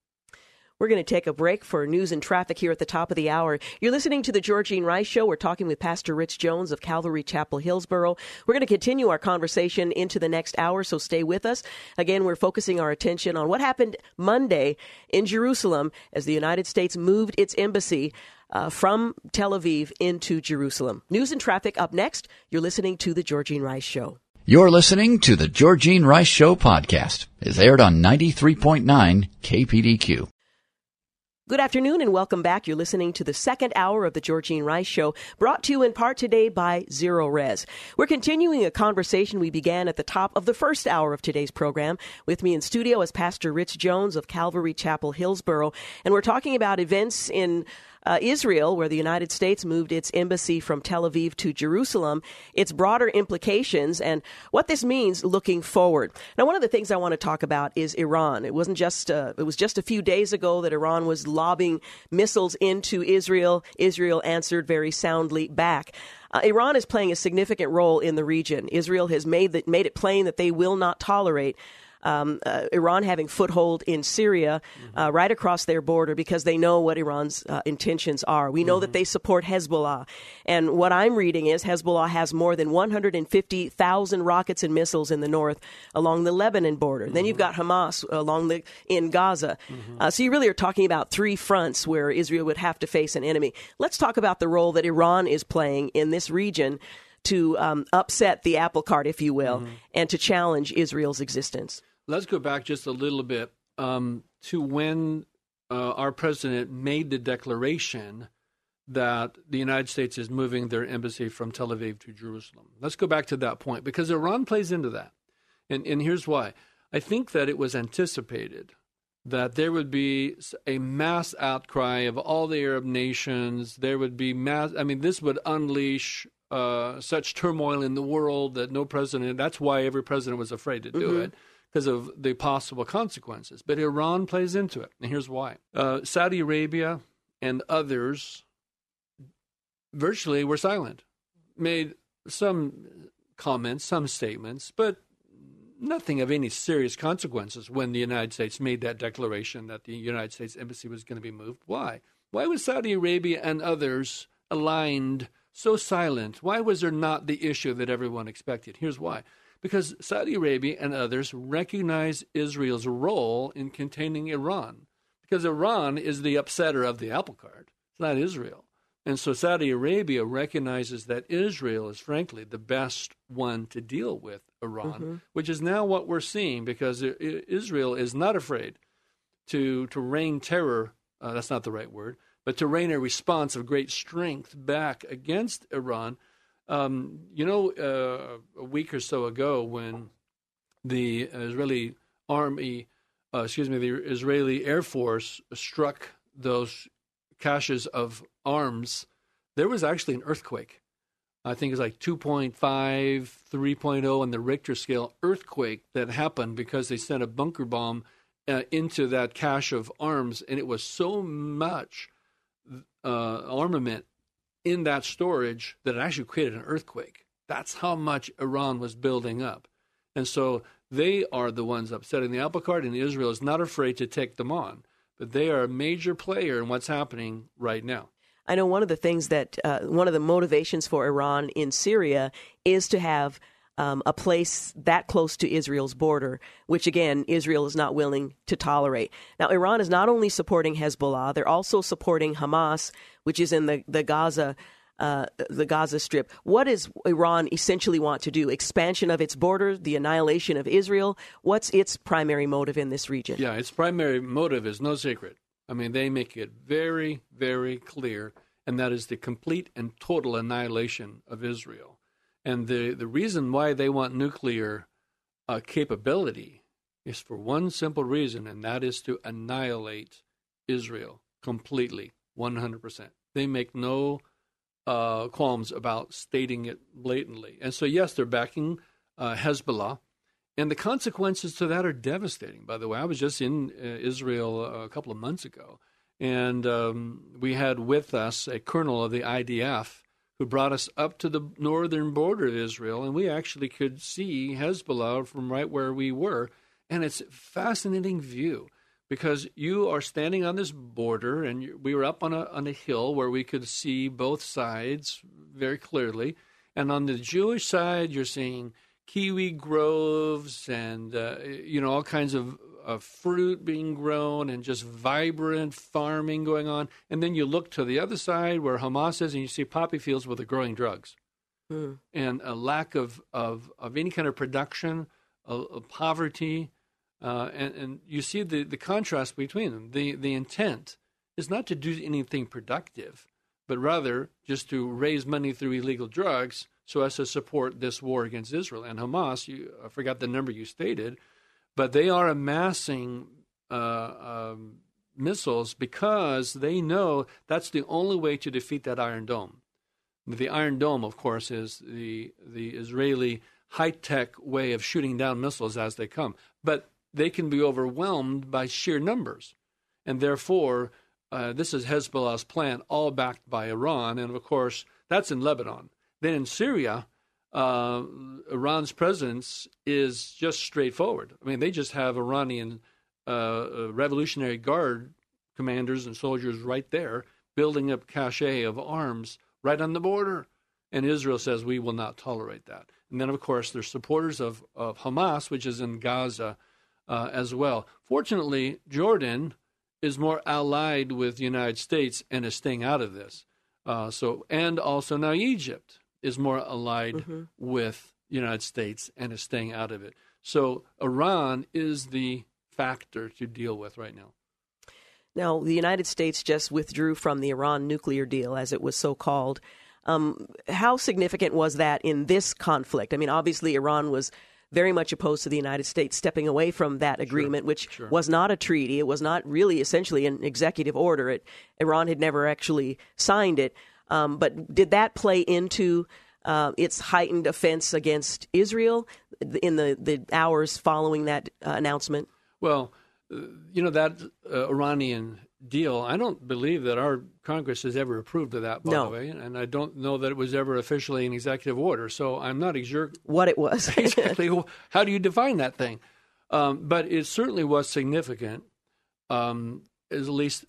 We're going to take a break for news and traffic here at the top of the hour. You're listening to the Georgene Rice Show. We're talking with Pastor Rich Jones of Calvary Chapel, Hillsboro. We're going to continue our conversation into the next hour, so stay with us. Again, we're focusing our attention on what happened Monday in Jerusalem as the United States moved its embassy uh, from Tel Aviv into Jerusalem. News and traffic up next. You're listening to the Georgene Rice Show. You're listening to the Georgene Rice Show podcast. It's aired on 93.9 KPDQ. Good afternoon and welcome back. You're listening to the second hour of the Georgene Rice Show, brought to you in part today by Zerorez. We're continuing a conversation we began at the top of the first hour of today's program. With me in studio is Pastor Rich Jones of Calvary Chapel, Hillsboro, and we're talking about events in uh, Israel, where the United States moved its embassy from Tel Aviv to Jerusalem, its broader implications and what this means looking forward. Now, one of the things I want to talk about is Iran. It wasn't just uh, it was just a few days ago that Iran was lobbing missiles into Israel. Israel answered very soundly back. Uh, Iran is playing a significant role in the region. Israel has made, the, made it plain that they will not tolerate um, uh, Iran having foothold in Syria, mm-hmm. uh, right across their border, because they know what Iran's uh, intentions are. We know mm-hmm. that they support Hezbollah. And what I'm reading is Hezbollah has more than 150,000 rockets and missiles in the north along the Lebanon border. Mm-hmm. Then you've got Hamas along the in Gaza. Mm-hmm. Uh, so you really are talking about three fronts where Israel would have to face an enemy. Let's talk about the role that Iran is playing in this region to um, upset the apple cart, if you will, mm-hmm. and to challenge Israel's existence. Let's go back just a little bit um, to when uh, our president made the declaration that the United States is moving their embassy from Tel Aviv to Jerusalem. Let's go back to that point because Iran plays into that. And, and here's why. I think that it was anticipated that there would be a mass outcry of all the Arab nations. There would be mass, I mean, this would unleash uh, such turmoil in the world that no president, that's why every president was afraid to do mm-hmm. it because of the possible consequences. But Iran plays into it, and here's why. Uh, Saudi Arabia and others virtually were silent, made some comments, some statements, but nothing of any serious consequences when the United States made that declaration that the United States embassy was going to be moved. Why? Why was Saudi Arabia and others aligned so silent? Why was there not the issue that everyone expected? Here's why because Saudi Arabia and others recognize Israel's role in containing Iran. Because Iran is the upsetter of the apple cart, it's not Israel. And so Saudi Arabia recognizes that Israel is, frankly, the best one to deal with Iran, mm-hmm. which is now what we're seeing because Israel is not afraid to, to rain terror. Uh, that's not the right word, but to rain a response of great strength back against Iran um, you know, uh, a week or so ago, when the Israeli army, uh, excuse me, the Israeli Air Force struck those caches of arms, there was actually an earthquake. I think it's like 2.5, 3.0 on the Richter scale earthquake that happened because they sent a bunker bomb uh, into that cache of arms, and it was so much uh, armament in that storage that it actually created an earthquake. That's how much Iran was building up. And so they are the ones upsetting the apple cart, and Israel is not afraid to take them on. But they are a major player in what's happening right now. I know one of the things that, uh, one of the motivations for Iran in Syria is to have um, a place that close to Israel's border, which again, Israel is not willing to tolerate. Now, Iran is not only supporting Hezbollah, they're also supporting Hamas, which is in the, the Gaza. Uh, the Gaza Strip. What does Iran essentially want to do? Expansion of its borders, the annihilation of Israel. What's its primary motive in this region? Yeah, its primary motive is no secret. I mean, they make it very, very clear, and that is the complete and total annihilation of Israel. And the, the reason why they want nuclear uh, capability is for one simple reason, and that is to annihilate Israel completely, 100%. They make no uh, qualms about stating it blatantly. And so, yes, they're backing uh, Hezbollah. And the consequences to that are devastating, by the way. I was just in uh, Israel a couple of months ago, and um, we had with us a colonel of the IDF who brought us up to the northern border of Israel, and we actually could see Hezbollah from right where we were. And it's a fascinating view because you are standing on this border, and we were up on a, on a hill where we could see both sides very clearly. And on the Jewish side, you're seeing kiwi groves and uh, you know all kinds of of fruit being grown and just vibrant farming going on. And then you look to the other side where Hamas is and you see poppy fields where they're growing drugs. Mm. And a lack of, of, of any kind of production, of, of poverty. Uh, and, and you see the, the contrast between them. The, the intent is not to do anything productive, but rather just to raise money through illegal drugs so as to support this war against Israel. And Hamas, you, I forgot the number you stated, but they are amassing uh, um, missiles because they know that's the only way to defeat that Iron Dome. The Iron Dome, of course, is the the Israeli high tech way of shooting down missiles as they come, but they can be overwhelmed by sheer numbers, and therefore. Uh, this is Hezbollah's plan, all backed by Iran, and of course that's in Lebanon. Then in Syria, uh, Iran's presence is just straightforward. I mean, they just have Iranian uh, uh, Revolutionary Guard commanders and soldiers right there building up cache of arms right on the border. And Israel says, we will not tolerate that. And then, of course, there's supporters of, of Hamas, which is in Gaza uh, as well. Fortunately, Jordan is more allied with the United States and is staying out of this. Uh, so, and also now Egypt is more allied mm-hmm. with the United States and is staying out of it. So, Iran is the factor to deal with right now. Now, the United States just withdrew from the Iran nuclear deal, as it was so called. Um, how significant was that in this conflict? I mean, obviously, Iran was very much opposed to the United States stepping away from that agreement, sure, which sure. was not a treaty. It was not really essentially an executive order. It, Iran had never actually signed it. Um, but did that play into uh, its heightened offense against Israel in the, the hours following that uh, announcement? Well, uh, you know, that uh, Iranian deal, I don't believe that our Congress has ever approved of that, by no. the way. And I don't know that it was ever officially an executive order. So I'm not sure what it was. [LAUGHS] exactly. How do you define that thing? Um, but it certainly was significant, um, at least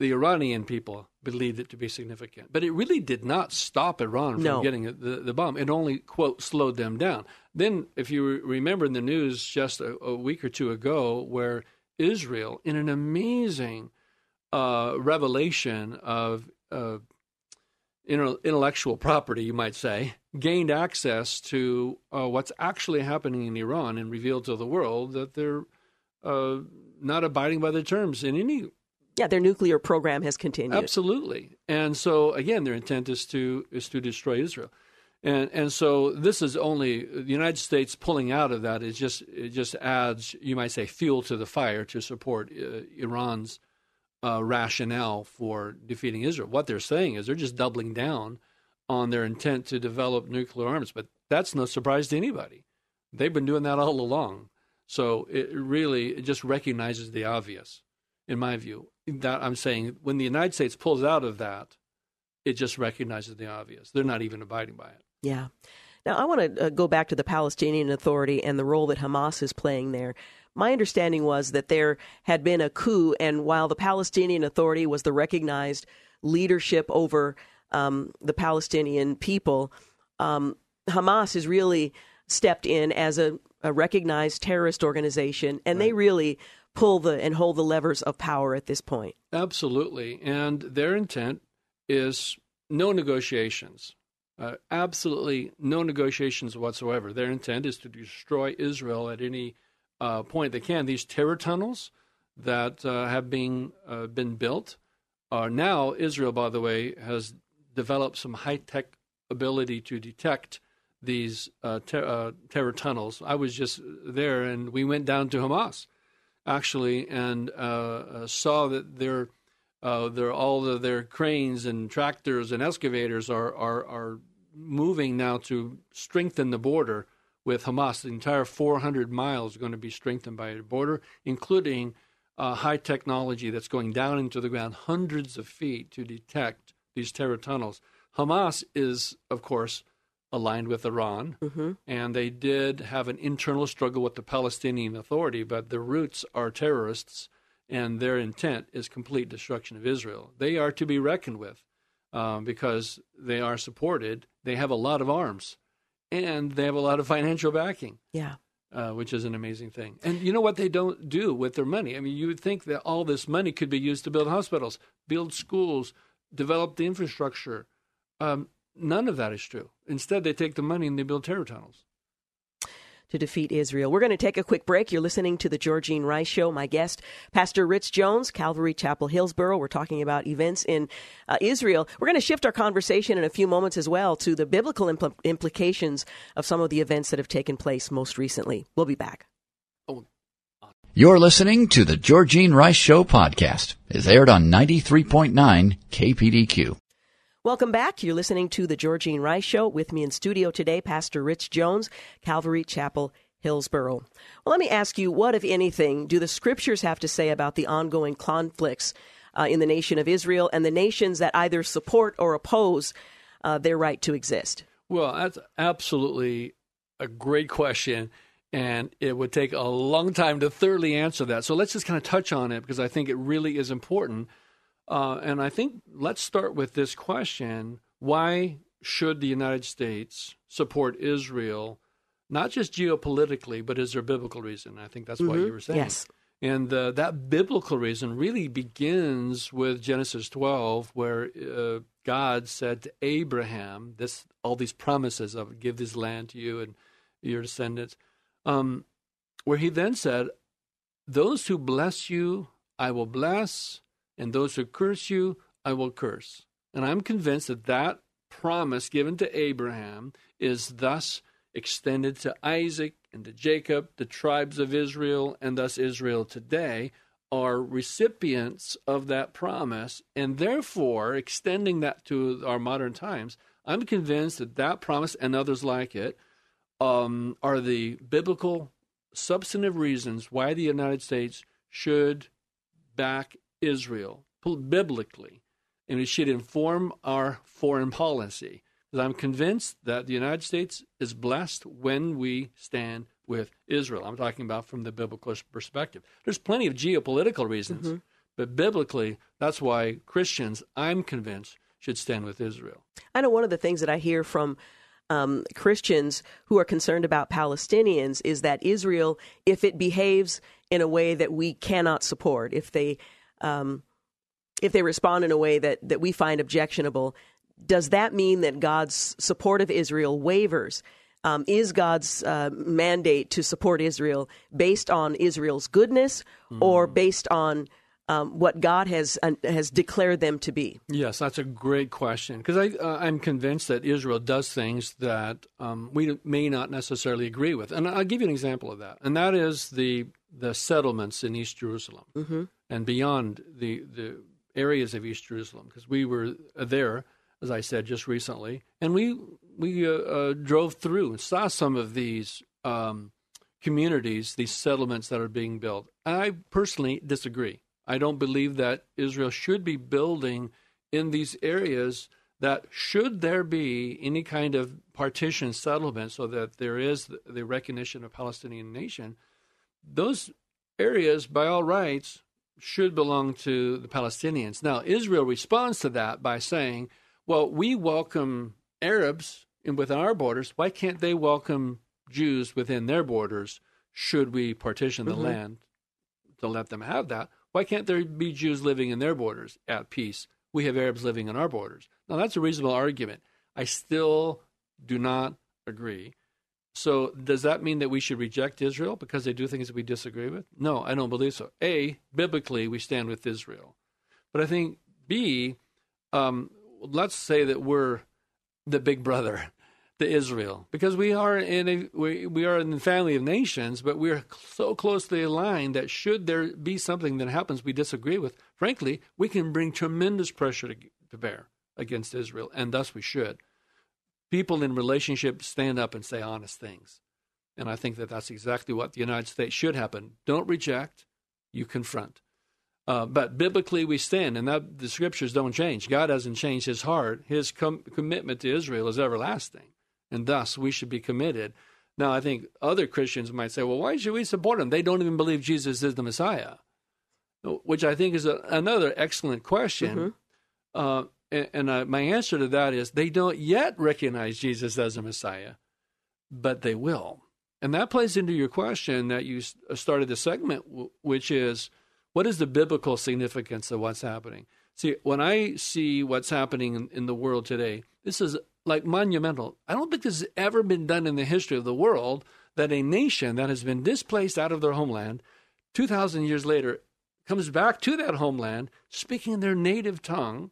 the Iranian people believed it to be significant. But it really did not stop Iran from no. getting the, the bomb. It only, quote, slowed them down. Then, if you remember in the news just a, a week or two ago, where Israel, in an amazing uh, revelation of uh, intellectual property, you might say, gained access to uh, what's actually happening in Iran and revealed to the world that they're uh, not abiding by the terms in any yeah, their nuclear program has continued. Absolutely, and so again, their intent is to is to destroy Israel, and and so this is only the United States pulling out of that. Is just it just adds, you might say, fuel to the fire to support uh, Iran's uh, rationale for defeating Israel. What they're saying is they're just doubling down on their intent to develop nuclear arms, but that's no surprise to anybody. They've been doing that all along. So it really it just recognizes the obvious, in my view that I'm saying when the United States pulls out of that, it just recognizes the obvious. They're not even abiding by it. Yeah. Now, I want to uh, go back to the Palestinian Authority and the role that Hamas is playing there. My understanding was that there had been a coup, and while the Palestinian Authority was the recognized leadership over um, the Palestinian people, um, Hamas has really stepped in as a, a recognized terrorist organization, and right. they really pull the and hold the levers of power at this point. Absolutely, and their intent is no negotiations. Uh, absolutely no negotiations whatsoever. Their intent is to destroy Israel at any uh, point they can. These terror tunnels that uh, have been uh, been built are now Israel, by the way, has developed some high tech ability to detect these uh, ter- uh, terror tunnels. I was just there, and we went down to Hamas actually, and uh, uh, saw that their uh, their all of their cranes and tractors and excavators are, are are moving now to strengthen the border with Hamas. The entire 400 miles is going to be strengthened by a border, including uh, high technology that's going down into the ground hundreds of feet to detect these terror tunnels. Hamas is, of course, aligned with Iran, mm-hmm. and they did have an internal struggle with the Palestinian Authority, but the roots are terrorists, and their intent is complete destruction of Israel. They are to be reckoned with um, because they are supported. They have a lot of arms, and they have a lot of financial backing. Yeah. Uh, which is an amazing thing. And you know what they don't do with their money? I mean, you would think that all this money could be used to build hospitals, build schools, develop the infrastructure. Um, None of that is true. Instead, they take the money and they build terror tunnels. To defeat Israel. We're going to take a quick break. You're listening to the Georgene Rice Show. My guest, Pastor Rich Jones, Calvary Chapel, Hillsboro. We're talking about events in uh, Israel. We're going to shift our conversation in a few moments as well to the biblical impl- implications of some of the events that have taken place most recently. We'll be back. You're listening to the Georgene Rice Show podcast. It's aired on 93.9 KPDQ. Welcome back. You're listening to the Georgene Rice Show. With me in studio today, Pastor Rich Jones, Calvary Chapel, Hillsboro. Well, let me ask you, what, if anything, do the scriptures have to say about the ongoing conflicts uh, in the nation of Israel and the nations that either support or oppose uh, their right to exist? Well, that's absolutely a great question and it would take a long time to thoroughly answer that. So let's just kind of touch on it because I think it really is important. Uh, and I think let's start with this question why should the United States support Israel, not just geopolitically, but is there a biblical reason? I think that's mm-hmm. what you were saying. Yes. And uh, that biblical reason really begins with Genesis 12, where uh, God said to Abraham, "This, all these promises of give this land to you and your descendants." um, where he then said, Those who bless you, I will bless, and those who curse you, I will curse. And I'm convinced that that promise given to Abraham is thus extended to Isaac and to Jacob, the tribes of Israel, and thus Israel today are recipients of that promise, and therefore extending that to our modern times. I'm convinced that that promise and others like it um, are the biblical substantive reasons why the United States should back Israel biblically, and it should inform our foreign policy. Because I'm convinced that the United States is blessed when we stand with Israel. I'm talking about from the biblical perspective. There's plenty of geopolitical reasons, mm-hmm. but biblically, that's why Christians, I'm convinced, should stand with Israel. I know one of the things that I hear from um, Christians who are concerned about Palestinians is that Israel, if it behaves in a way that we cannot support, if they um, if they respond in a way that, that we find objectionable, does that mean that God's support of Israel wavers? Um, is God's uh, mandate to support Israel based on Israel's goodness mm. or based on um, what God has uh, has declared them to be? Yes, that's a great question because I uh, I'm convinced that Israel does things that um, we may not necessarily agree with, and I'll give you an example of that, and that is the the settlements in East Jerusalem mm-hmm. And beyond the the areas of East Jerusalem because we were there, as I said just recently, and we we uh, uh, drove through and saw some of these. Um, communities, these settlements that are being built. I personally disagree. I don't believe that Israel should be building in these areas that should there be any kind of partition settlement so that there is the recognition of Palestinian nation, those areas by all rights should belong to the Palestinians. Now, Israel responds to that by saying, well, we welcome Arabs within our borders. Why can't they welcome Jews within their borders? Should we partition the mm-hmm. land to let them have that? Why can't there be Jews living in their borders at peace? We have Arabs living in our borders. Now, that's a reasonable argument. I still do not agree. So, does that mean that we should reject Israel because they do things that we disagree with? No, I don't believe so. A, biblically, we stand with Israel. But I think B, um, let's say that we're the big brother [LAUGHS] to Israel because we are in a we, we are in the family of nations, but we're so closely aligned that should there be something that happens we disagree with, frankly, we can bring tremendous pressure to, to bear against Israel, and thus we should. People in relationships stand up and say honest things, and I think that that's exactly what the United States should happen. Don't reject, you confront. Uh, but biblically, we stand, and that the scriptures don't change. God hasn't changed His heart. His com- commitment to Israel is everlasting and thus we should be committed. Now, I think other Christians might say, well, why should we support them? They don't even believe Jesus is the Messiah, which I think is a, another excellent question. Mm-hmm. Uh, and, and uh, my answer to that is they don't yet recognize Jesus as a Messiah, but they will. And that plays into your question that you uh, started the segment, which is what is the biblical significance of what's happening? See, when I see what's happening in, in the world today, this is like monumental. I don't think this has ever been done in the history of the world that a nation that has been displaced out of their homeland 2,000 years later comes back to that homeland speaking their native tongue.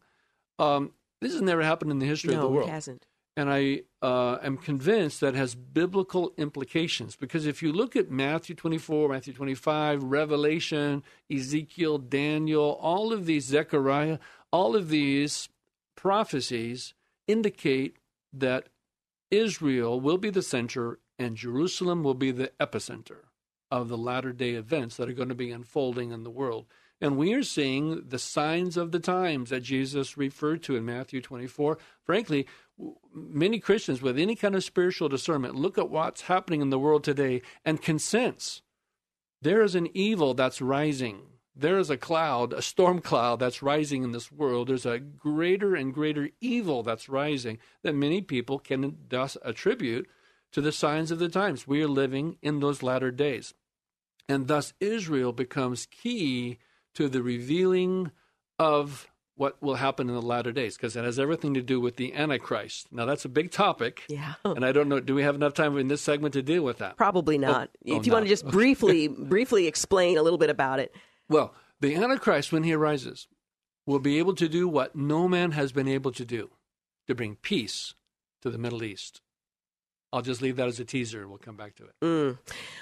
Um, this has never happened in the history no, of the world. It hasn't. and I uh, am convinced that has biblical implications. Because if you look at Matthew 24, Matthew 25, Revelation, Ezekiel, Daniel, all of these, Zechariah, all of these prophecies indicate that Israel will be the center and Jerusalem will be the epicenter of the latter day events that are going to be unfolding in the world. And we are seeing the signs of the times that Jesus referred to in Matthew 24. Frankly, many Christians with any kind of spiritual discernment look at what's happening in the world today and can sense there is an evil that's rising. There is a cloud, a storm cloud that's rising in this world. There's a greater and greater evil that's rising that many people can thus attribute to the signs of the times. We are living in those latter days. And thus, Israel becomes key to the revealing of what will happen in the latter days because it has everything to do with the Antichrist. Now, that's a big topic. Yeah. And I don't know, do we have enough time in this segment to deal with that? Probably not. Oh, if oh, you want to just [LAUGHS] briefly, briefly explain a little bit about it. Well, the Antichrist, when he arises, will be able to do what no man has been able to do to bring peace to the Middle East. I'll just leave that as a teaser. And we'll come back to it. Mm.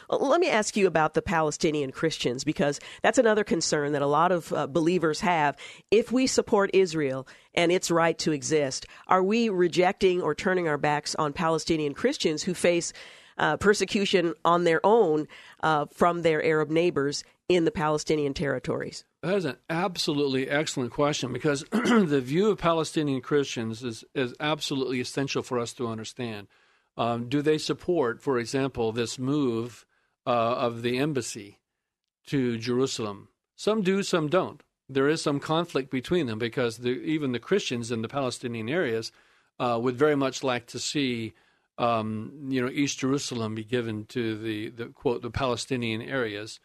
Well, let me ask you about the Palestinian Christians because that's another concern that a lot of uh, believers have. If we support Israel and its right to exist, are we rejecting or turning our backs on Palestinian Christians who face uh, persecution on their own uh, from their Arab neighbors in the Palestinian territories? That is an absolutely excellent question because [CLEARS THROAT] the view of Palestinian Christians is, is absolutely essential for us to understand. Um, do they support, for example, this move uh, of the embassy to Jerusalem? Some do, some don't. There is some conflict between them because the, even the Christians in the Palestinian areas uh, would very much like to see, um, you know, East Jerusalem be given to the, the quote the Palestinian areas.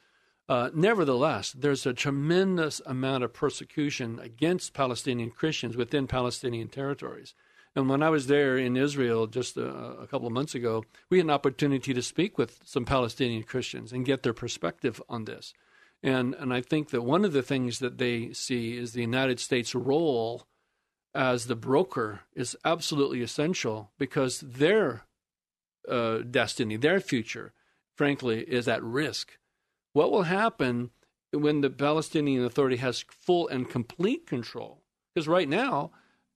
Uh, nevertheless, there's a tremendous amount of persecution against Palestinian Christians within Palestinian territories. And when I was there in Israel just a, a, couple of months ago, we had an opportunity to speak with some Palestinian Christians and get their perspective on this. And and I think that one of the things that they see is the United States' role as the broker is absolutely essential because their uh, destiny, their future, frankly, is at risk. What will happen when the Palestinian Authority has full and complete control? Because right now,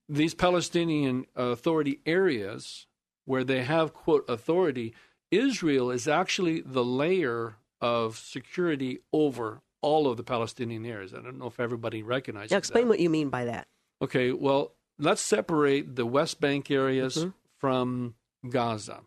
these Palestinian Authority areas where they have, quote, authority, Israel is actually the layer of security over all of the Palestinian areas. I don't know if everybody recognizes now explain that. what you mean by that. Okay, well, let's separate the West Bank areas mm-hmm. from Gaza.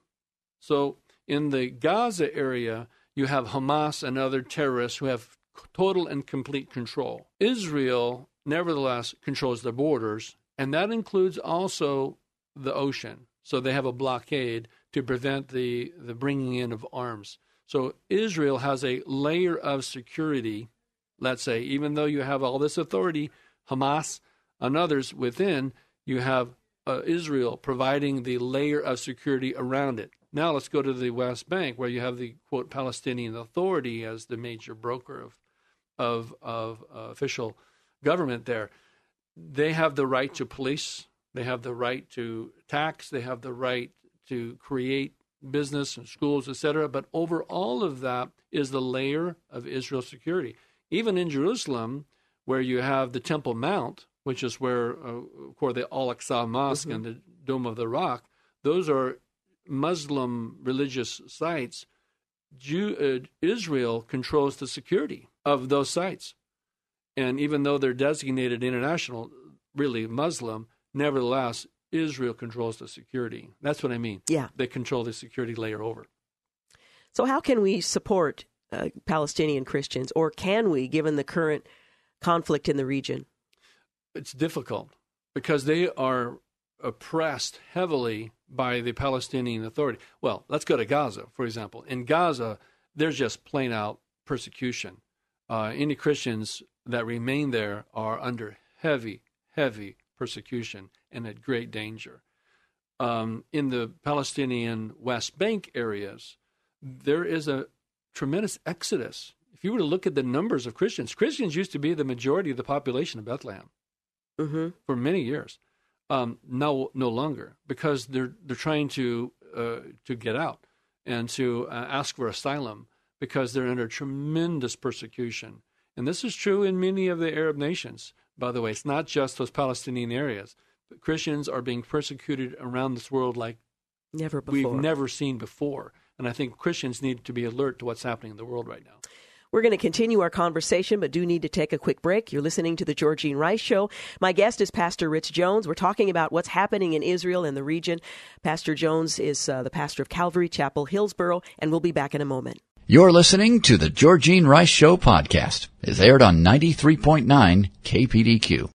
So, in the Gaza area, you have Hamas and other terrorists who have total and complete control. Israel, nevertheless, controls the borders and that includes also the ocean. So they have a blockade to prevent the, the bringing in of arms. So Israel has a layer of security, let's say, even though you have all this authority, Hamas and others within, you have uh, Israel providing the layer of security around it. Now let's go to the West Bank, where you have the quote Palestinian Authority as the major broker of of, of uh, official government there they have the right to police, they have the right to tax, they have the right to create business and schools, etc. But over all of that is the layer of Israel security. Even in Jerusalem, where you have the Temple Mount, which is where, uh, of course, the Al Aqsa Mosque mm-hmm. and the Dome of the Rock, those are Muslim religious sites. Jew, uh, Israel controls the security of those sites. And even though they're designated international, really Muslim, nevertheless, Israel controls the security. That's what I mean. Yeah. They control the security layer over. So, how can we support uh, Palestinian Christians, or can we, given the current conflict in the region? It's difficult because they are oppressed heavily by the Palestinian Authority. Well, let's go to Gaza, for example. In Gaza, there's just plain out persecution. Uh, any Christians that remain there are under heavy, heavy persecution and at great danger. Um, in the Palestinian West Bank areas, there is a tremendous exodus. If you were to look at the numbers of Christians, Christians used to be the majority of the population of Bethlehem mm-hmm. for many years. Um, no, no longer because they're they're trying to uh, to get out and to uh, ask for asylum because they're under tremendous persecution. And this is true in many of the Arab nations. By the way, it's not just those Palestinian areas. But Christians are being persecuted around this world like never before. we've never seen before. And I think Christians need to be alert to what's happening in the world right now. We're going to continue our conversation, but do need to take a quick break. You're listening to the Georgene Rice Show. My guest is Pastor Rich Jones. We're talking about what's happening in Israel and the region. Pastor Jones is uh, the pastor of Calvary Chapel, Hillsboro, and we'll be back in a moment. You're listening to the Georgene Rice Show podcast. It's aired on 93.9 KPDQ.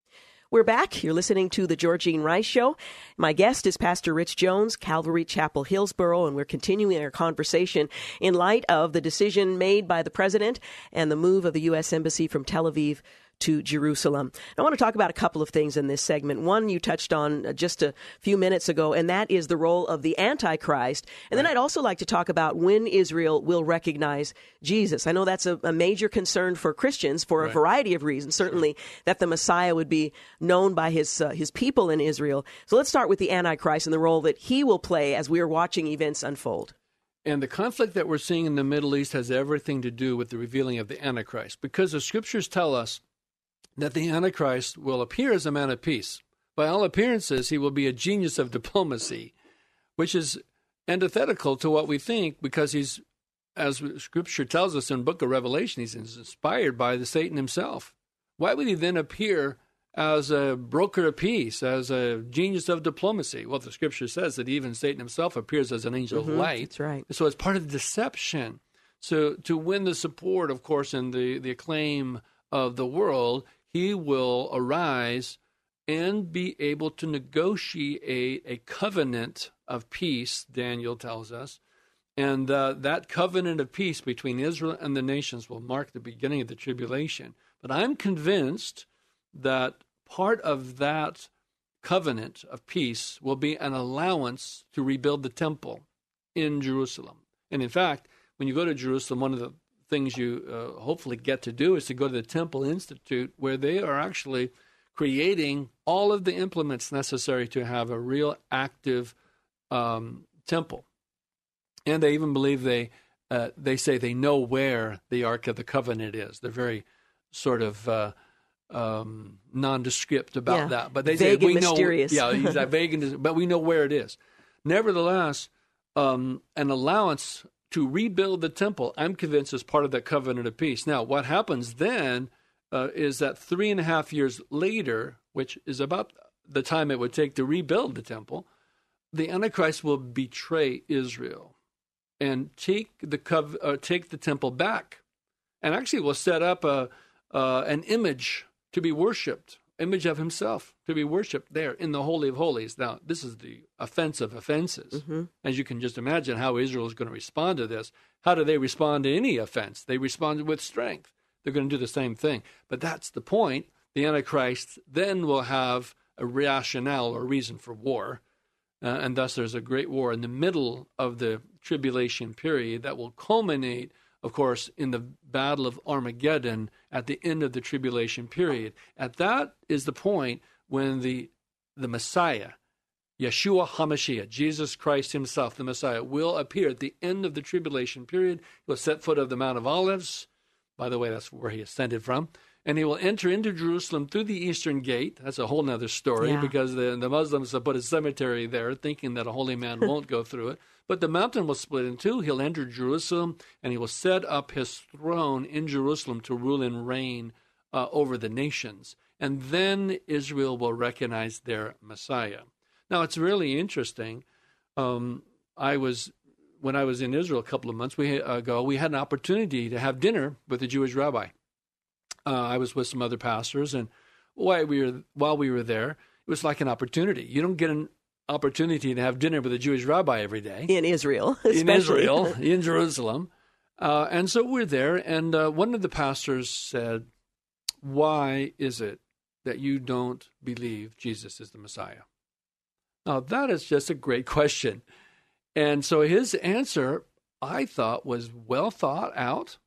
We're back. You're listening to the Georgene Rice Show. My guest is Pastor Rich Jones, Calvary Chapel, Hillsboro, and we're continuing our conversation in light of the decision made by the president and the move of the U.S. Embassy from Tel Aviv to Jerusalem. I want to talk about a couple of things in this segment. One you touched on uh, just a few minutes ago, and that is the role of the Antichrist. And right. then I'd also like to talk about when Israel will recognize Jesus. I know that's a, a major concern for Christians for a variety of reasons. Certainly that the Messiah would be known by his uh, his people in Israel. So let's start with the Antichrist and the role that he will play as we are watching events unfold. And the conflict that we're seeing in the Middle East has everything to do with the revealing of the Antichrist because the scriptures tell us that the Antichrist will appear as a man of peace. By all appearances, he will be a genius of diplomacy, which is antithetical to what we think because he's, as Scripture tells us in Book of Revelation, he's inspired by the Satan himself. Why would he then appear as a broker of peace, as a genius of diplomacy? Well, the Scripture says that even Satan himself appears as an angel mm-hmm, of light. That's right. So it's part of the deception. So to win the support, of course, and the, the acclaim of the world, he will arise and be able to negotiate a covenant of peace, Daniel tells us. And uh, that covenant of peace between Israel and the nations will mark the beginning of the tribulation. But I'm convinced that part of that covenant of peace will be an allowance to rebuild the temple in Jerusalem. And in fact, when you go to Jerusalem, one of the things you uh, hopefully get to do is to go to the Temple Institute, where they are actually creating all of the implements necessary to have a real active um, temple. And they even believe they uh, they say they know where the Ark of the Covenant is. They're very sort of uh, um, nondescript about yeah. that, but they vague say we know. Mysterious. Yeah, [LAUGHS] exactly, vague and but we know where it is. Nevertheless, um, an allowance to rebuild the temple, I'm convinced is part of that covenant of peace. Now, what happens then uh, is that three and a half years later, which is about the time it would take to rebuild the temple, the Antichrist will betray Israel and take the cov- uh, take the temple back, and actually will set up a uh, an image to be worshipped image of himself to be worshipped there in the Holy of Holies. Now, this is the offense of offenses. Mm-hmm. As you can just imagine how Israel is going to respond to this. How do they respond to any offense? They respond with strength. They're going to do the same thing. But that's the point. The Antichrist then will have a rationale or reason for war. Uh, and thus, there's a great war in the middle of the tribulation period that will culminate of course, in the Battle of Armageddon at the end of the tribulation period. At that is the point when the the Messiah, Yeshua HaMashiach, Jesus Christ Himself, the Messiah, will appear at the end of the tribulation period. He will set foot of the Mount of Olives. By the way, that's where he ascended from. And he will enter into Jerusalem through the eastern gate. That's a whole other story yeah. because the, the Muslims have put a cemetery there thinking that a holy man [LAUGHS] won't go through it. But the mountain will split in two. He'll enter Jerusalem, and he will set up his throne in Jerusalem to rule and reign uh, over the nations. And then Israel will recognize their Messiah. Now, it's really interesting. Um, I was when I was in Israel a couple of months ago. We had an opportunity to have dinner with a Jewish rabbi. Uh, I was with some other pastors, and while we were while we were there, it was like an opportunity. You don't get an opportunity to have dinner with a Jewish rabbi every day in Israel, [LAUGHS] especially. in Israel, [LAUGHS] in Jerusalem, uh, and so we're there. And uh, one of the pastors said, "Why is it that you don't believe Jesus is the Messiah?" Now that is just a great [LAUGHS] question, and so his answer, I thought, was well thought out,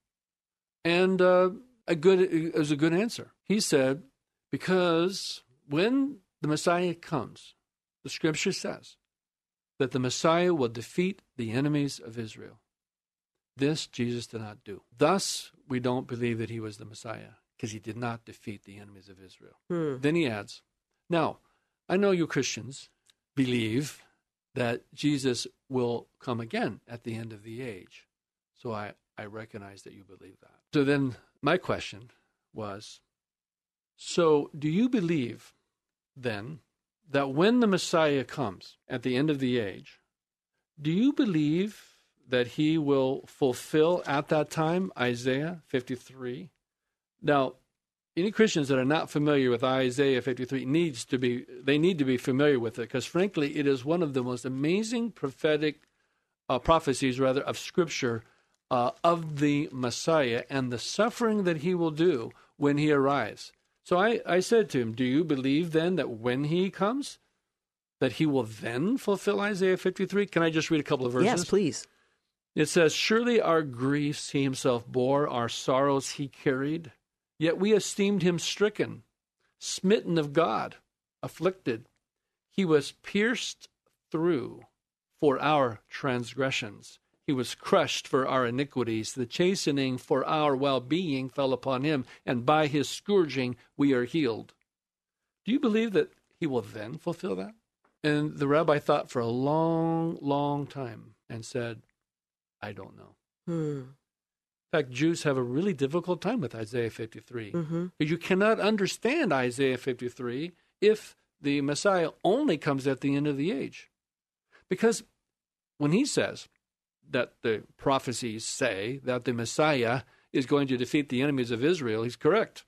and uh, a good it was a good answer. He said, "Because when the Messiah comes." the scripture says that the Messiah will defeat the enemies of Israel. This Jesus did not do. Thus, we don't believe that he was the Messiah because he did not defeat the enemies of Israel. Hmm. Then he adds, Now, I know you Christians believe that Jesus will come again at the end of the age. So I, I recognize that you believe that. So then my question was so do you believe then that when the Messiah comes at the end of the age, do you believe that he will fulfill at that time Isaiah 53? Now, any Christians that are not familiar with Isaiah 53 needs to be they need to be familiar with it because frankly it is one of the most amazing prophetic uh, prophecies rather of scripture uh, of the Messiah and the suffering that he will do when he arrives. So I, I said to him, Do you believe then that when he comes, that he will then fulfill Isaiah 53? Can I just read a couple of verses? Yes, please. It says, Surely our griefs he himself bore, our sorrows he carried. Yet we esteemed him stricken, smitten of God, afflicted. He was pierced through for our transgressions. He was crushed for our iniquities. The chastening for our well being fell upon him, and by his scourging we are healed. Do you believe that he will then fulfill that? And the rabbi thought for a long, long time and said, I don't know. Hmm fact, Jews have a really difficult time with Isaiah 53. Mm-hmm. You cannot understand Isaiah 53 if the Messiah only comes at the end of the age. Because when he says that the prophecies say that the Messiah is going to defeat the enemies of Israel, he's correct.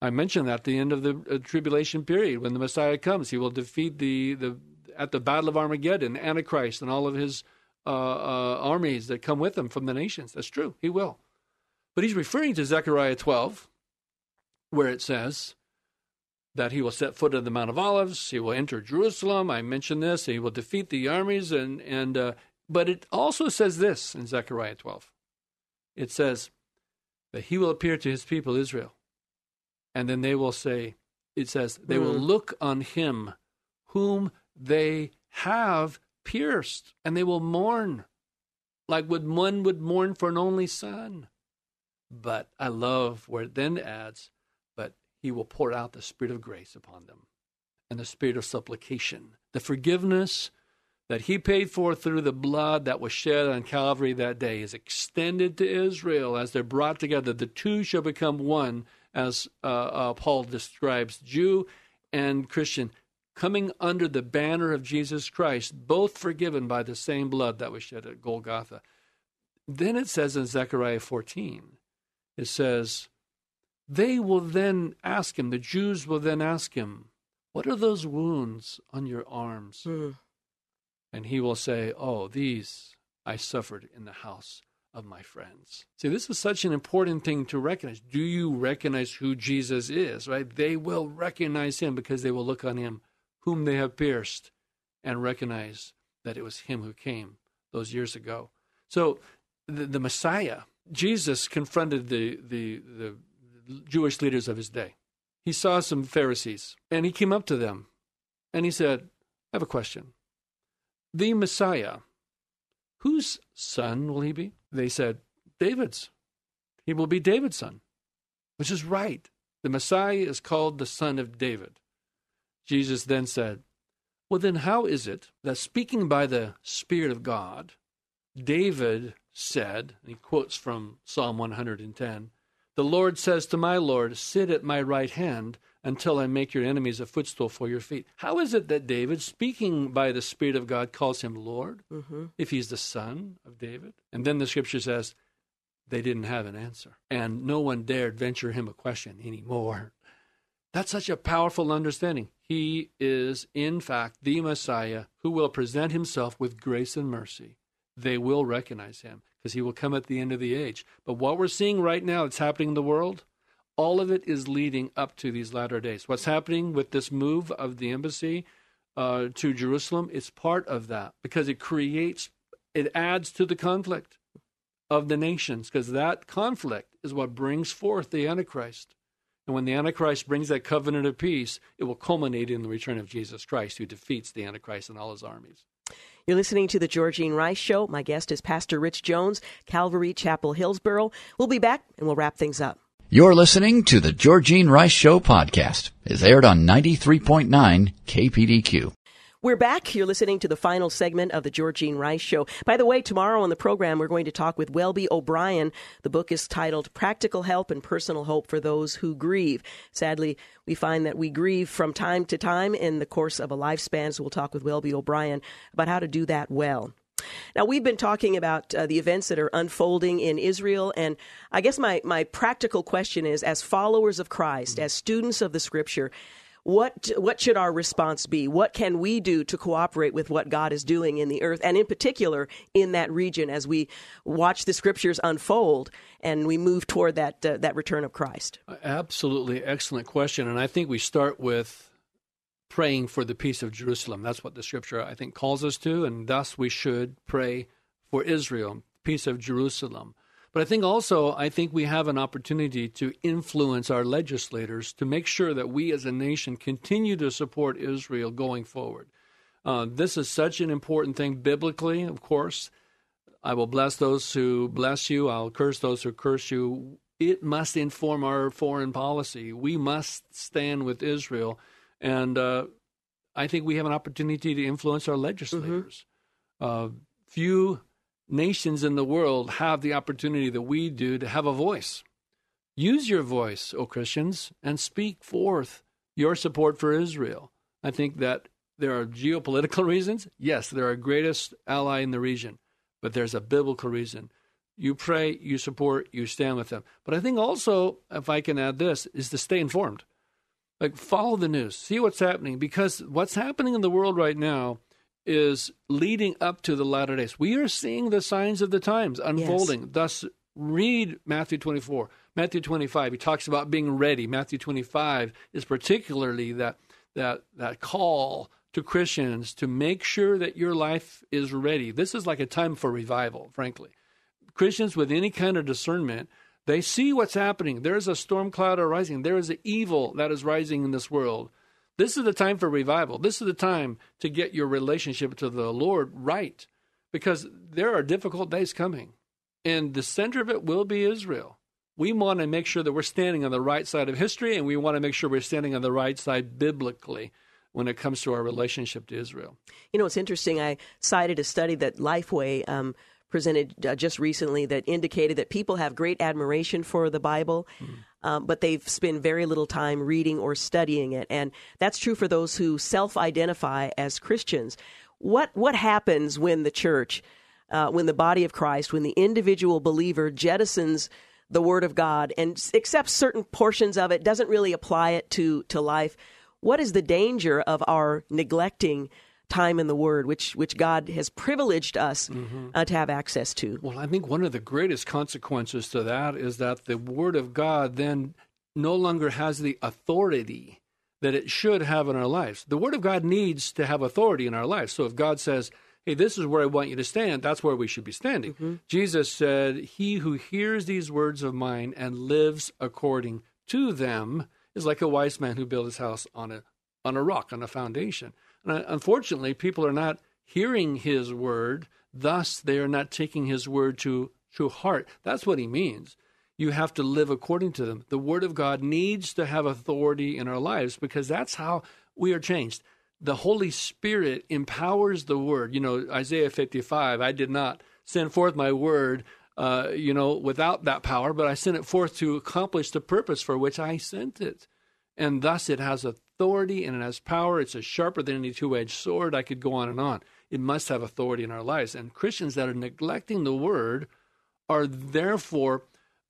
I mentioned that at the end of the uh, tribulation period, when the Messiah comes, he will defeat the, the at the Battle of Armageddon, Antichrist and all of his uh, uh, armies that come with him from the nations. That's true. He will. But he's referring to Zechariah 12, where it says that he will set foot on the Mount of Olives. He will enter Jerusalem. I mentioned this. He will defeat the armies. And, and uh, But it also says this in Zechariah 12. It says that he will appear to his people Israel. And then they will say, it says, they mm. will hmm. look on him whom they have pierced, and they will mourn like would one would mourn for an only son. But I love where it then adds, but he will pour out the spirit of grace upon them and the spirit of supplication, the forgiveness that he paid for through the blood that was shed on Calvary that day is extended to Israel as they're brought together. The two shall become one, as uh, uh, Paul describes Jew and Christian coming under the banner of Jesus Christ, both forgiven by the same blood that was shed at Golgotha. Then it says in Zechariah 14, it says, they will then ask him, the Jews will then ask him, What are those wounds on your arms? Mm. And he will say, Oh, these I suffered in the house of my friends. See, this is such an important thing to recognize. Do you recognize who Jesus is, right? They will recognize him because they will look on him whom they have pierced and recognize that it was him who came those years ago. So the, the Messiah, Jesus confronted the, the, the Jewish leaders of his day. He saw some Pharisees and he came up to them and he said, I have a question. The Messiah, whose son will he be? They said, David's. He will be David's son, which is right. The Messiah is called the son of David. Jesus then said, Well, then, how is it that speaking by the Spirit of God, David said, and he quotes from Psalm 110, The Lord says to my Lord, Sit at my right hand until I make your enemies a footstool for your feet. How is it that David, speaking by the Spirit of God, calls him Lord mm-hmm. if he's the son of David? And then the scripture says, they didn't have an answer. And no one dared venture him a question anymore. That's such a powerful understanding. He is, in fact, the Messiah who will present himself with grace and mercy. They will recognize him because he will come at the end of the age. But what we're seeing right now that's happening in the world, all of it is leading up to these latter days. What's happening with this move of the embassy uh, to Jerusalem is part of that because it creates, it adds to the conflict of the nations because that conflict is what brings forth the Antichrist And when the Antichrist brings that covenant of peace, it will culminate in the return of Jesus Christ, who defeats the Antichrist and all his armies. You're listening to the Georgene Rice Show. My guest is Pastor Rich Jones, Calvary Chapel, Hillsboro. We'll be back and we'll wrap things up. You're listening to the Georgene Rice Show podcast. It's aired on 93.9 KPDQ. We're back. You're listening to the final segment of the Georgene Rice Show. By the way, tomorrow on the program, we're going to talk with Welby O'Brien. The book is titled Practical Help and Personal Hope for Those Who Grieve. Sadly, we find that we grieve from time to time in the course of a lifespan, so we'll talk with Welby O'Brien about how to do that well. Now, we've been talking about uh, the events that are unfolding in Israel, and I guess my, my practical question is as followers of Christ, as students of the scripture, what what should our response be? What can we do to cooperate with what God is doing in the earth, and in particular in that region as we watch the scriptures unfold and we move toward that uh, that return of Christ? Absolutely, excellent question, and I think we start with praying for the peace of Jerusalem. That's what the scripture, I think, calls us to, and thus we should pray for Israel, peace of Jerusalem. But I think also, I think we have an opportunity to influence our legislators to make sure that we as a nation continue to support Israel going forward. Uh, this is such an important thing biblically, of course. I will bless those who bless you, I'll curse those who curse you. It must inform our foreign policy. We must stand with Israel and uh, I think we have an opportunity to influence our legislators. Mm-hmm. Uh, few nations in the world have the opportunity that we do to have a voice. Use your voice, O Christians, and speak forth your support for Israel. I think that there are geopolitical [LAUGHS] reasons. Yes, they're our greatest ally in the region, but there's a biblical reason. You pray, you support, you stand with them. But I think also, if I can add this, is to stay informed. Like follow the news, see what's happening because what's happening in the world right now is leading up to the latter days. We are seeing the signs of the times unfolding. Yes. Thus, read Matthew 24, Matthew 25. He talks about being ready. Matthew 25 is particularly that that that call to Christians to make sure that your life is ready. This is like a time for revival, frankly. Christians with any kind of discernment they see what's happening. There is a storm cloud arising. There is an evil that is rising in this world. This is the time for revival. This is the time to get your relationship to the Lord right because there are difficult days coming. And the center of it will be Israel. We want to make sure that we're standing on the right side of history and we want to make sure we're standing on the right side biblically when it comes to our relationship to Israel. You know, it's interesting. I cited a study that Lifeway um, presented uh, just recently that indicated that people have great admiration for the Bible, mm. um, but they've spent very little time reading or studying it. And that's true for those who self identify as Christians. What, what happens when the church, uh, when the body of Christ, when the individual believer jettisons the Word of God and accepts certain portions of it, doesn't really apply it to, to life? What is the danger of our neglecting? Time in the Word, which which God has privileged us mm-hmm. uh, to have access to. Well, I think one of the greatest consequences to that is that the Word of God then no longer has the authority that it should have in our lives. The Word of God needs to have authority in our lives. So if God says, hey, this is where I want you to stand, that's where we should be standing. Mm-hmm. Jesus said, He who hears these words of mine and lives according to them is like a wise man who built his house on a on a rock, on a foundation. And unfortunately, people are not hearing his word, thus, they are not taking his word to, to heart. That's what he means. You have to live according to them. The word of God needs to have authority in our lives because that's how we are changed. The Holy Spirit empowers the word. You know, Isaiah 55, I did not send forth my word, uh, you know, without that power, but I sent it forth to accomplish the purpose for which I sent it. And thus it has authority and it has power. It's a sharper than any two edged sword. I could go on and on. It must have authority in our lives. And Christians that are neglecting the word are therefore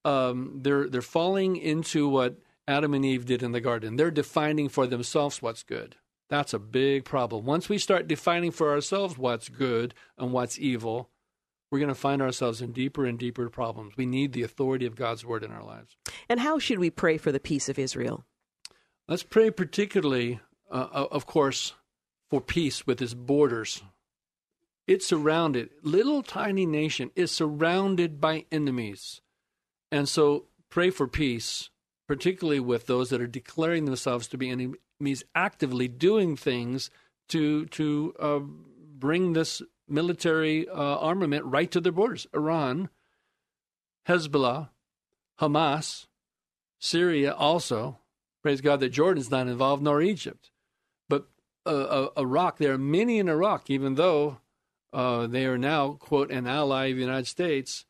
um, they're they're falling into what Adam and Eve did in the garden. They're defining for themselves what's good. That's a big problem. Once we start defining for ourselves what's good and what's evil, we're going to find ourselves in deeper and deeper problems. We need the authority of God's word in our lives. And how should we pray for the peace of Israel? Let's pray particularly, uh, of course, for peace with its borders. It's surrounded, little tiny nation is surrounded by enemies. And so pray for peace particularly with those that are declaring themselves to be enemies, actively doing things to to uh, bring this military uh, armament right to their borders. Iran, Hezbollah, Hamas, Syria also. Praise God that Jordan's not involved, nor Egypt. But uh, Iraq, there are many in Iraq, even though uh, they are now, quote, an ally of the United States.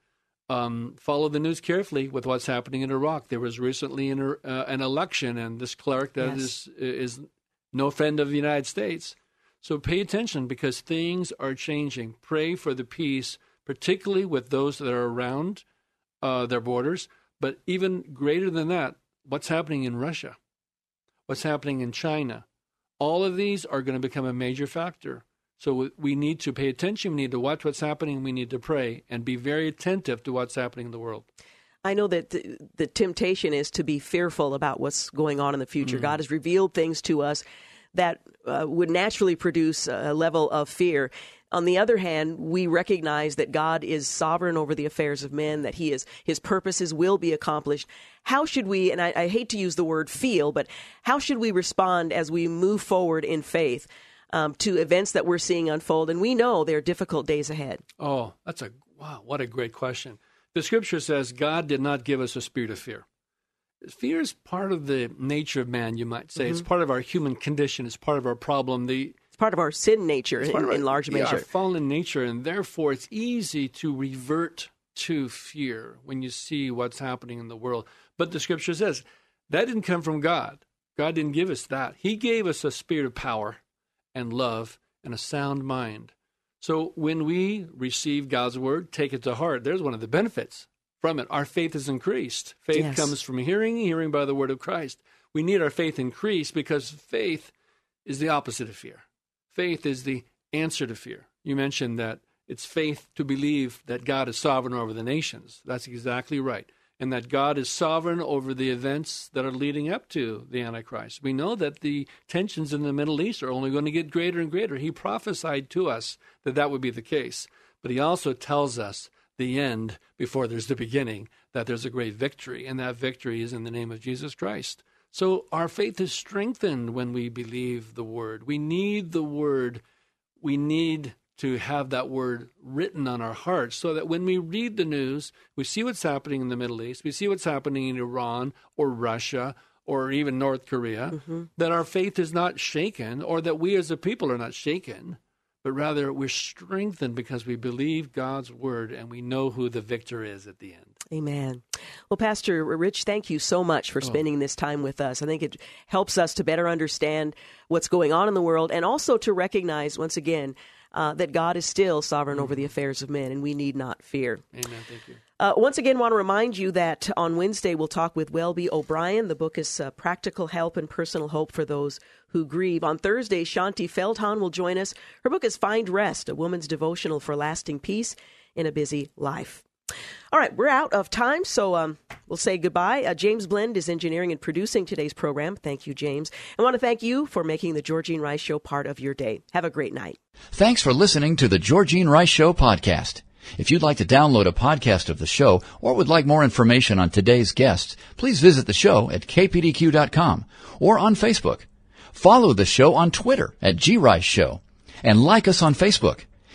Um, follow the news carefully with what's happening in Iraq. There was recently an, uh, an election, and this cleric that yes. is is no friend of the United States. So pay attention because things are changing. Pray for the peace, particularly with those that are around uh, their borders. But even greater than that, what's happening in Russia? What's happening in China? All of these are going to become a major factor. So we need to pay attention. We need to watch what's happening. We need to pray and be very attentive to what's happening in the world. I know that the, the temptation is to be fearful about what's going on in the future. Mm. God has revealed things to us that uh, would naturally produce a level of fear. On the other hand, we recognize that God is sovereign over the affairs of men, that He is His purposes will be accomplished. How should we, and I, I hate to use the word feel, but how should we respond as we move forward in faith? um, to events that we're seeing unfold. And we know there are difficult days ahead. Oh, that's a wow, what a great question. The scripture says God did not give us a spirit of fear. Fear is part of the nature of man, you might say. Mm-hmm. It's part of our human condition. It's part of our problem. The part of our sin nature in, our, in, large measure. Yeah, our fallen nature, and therefore it's easy to revert to fear when you see what's happening in the world. But the scripture says that didn't come from God. God didn't give us that. He gave us a spirit of power and love and a sound mind. So when we receive God's word, take it to heart, there's one of the benefits from it. Our faith is increased. Faith yes. comes from hearing, hearing by the word of Christ. We need our faith increased because faith is the opposite of fear. Faith is the answer to fear. You mentioned that it's faith to believe that God is sovereign over the nations. That's exactly right and that God is sovereign over the events that are leading up to the Antichrist. We know that the tensions in the Middle East are only going to get greater and greater. He prophesied to us that that would be the case, but he also tells us the end before there's the beginning, that there's a great victory, and that victory is in the name of Jesus Christ. So our faith is strengthened when we believe the word. We need the word. We need to have that word written on our hearts so that when we read the news, we see what's happening in the Middle East, we see what's happening in Iran or Russia or even North Korea, mm-hmm. that our faith is not shaken or that we as a people are not shaken, but rather we're strengthened because we believe God's word and we know who the victor is at the end. Amen. Well, Pastor Rich, thank you so much for oh. spending oh. this time with us. I think it helps us to better understand what's going on in the world and also to recognize, once again, uh, that God is still sovereign over the mm-hmm. affairs of men, and we need not fear. Amen. Thank you. Uh, once again, want to remind you that on Wednesday we'll talk with Welby O'Brien. The book is uh, Practical Help and Personal Hope for Those Who Grieve. On Thursday, Shaunti Feldhahn will join us. Her book is Find Rest, a woman's devotional for lasting peace in a busy life. All right, we're out of time, so um, we'll say goodbye. Uh, James Blend is engineering and producing today's program. Thank you, James. I want to thank you for making the Georgene Rice Show part of your day. Have a great night. Thanks for listening to the Georgene Rice Show podcast. If you'd like to download a podcast of the show or would like more information on today's guests, please visit the show at kpdq.com or on Facebook. Follow the show on Twitter at grice show and like us on Facebook.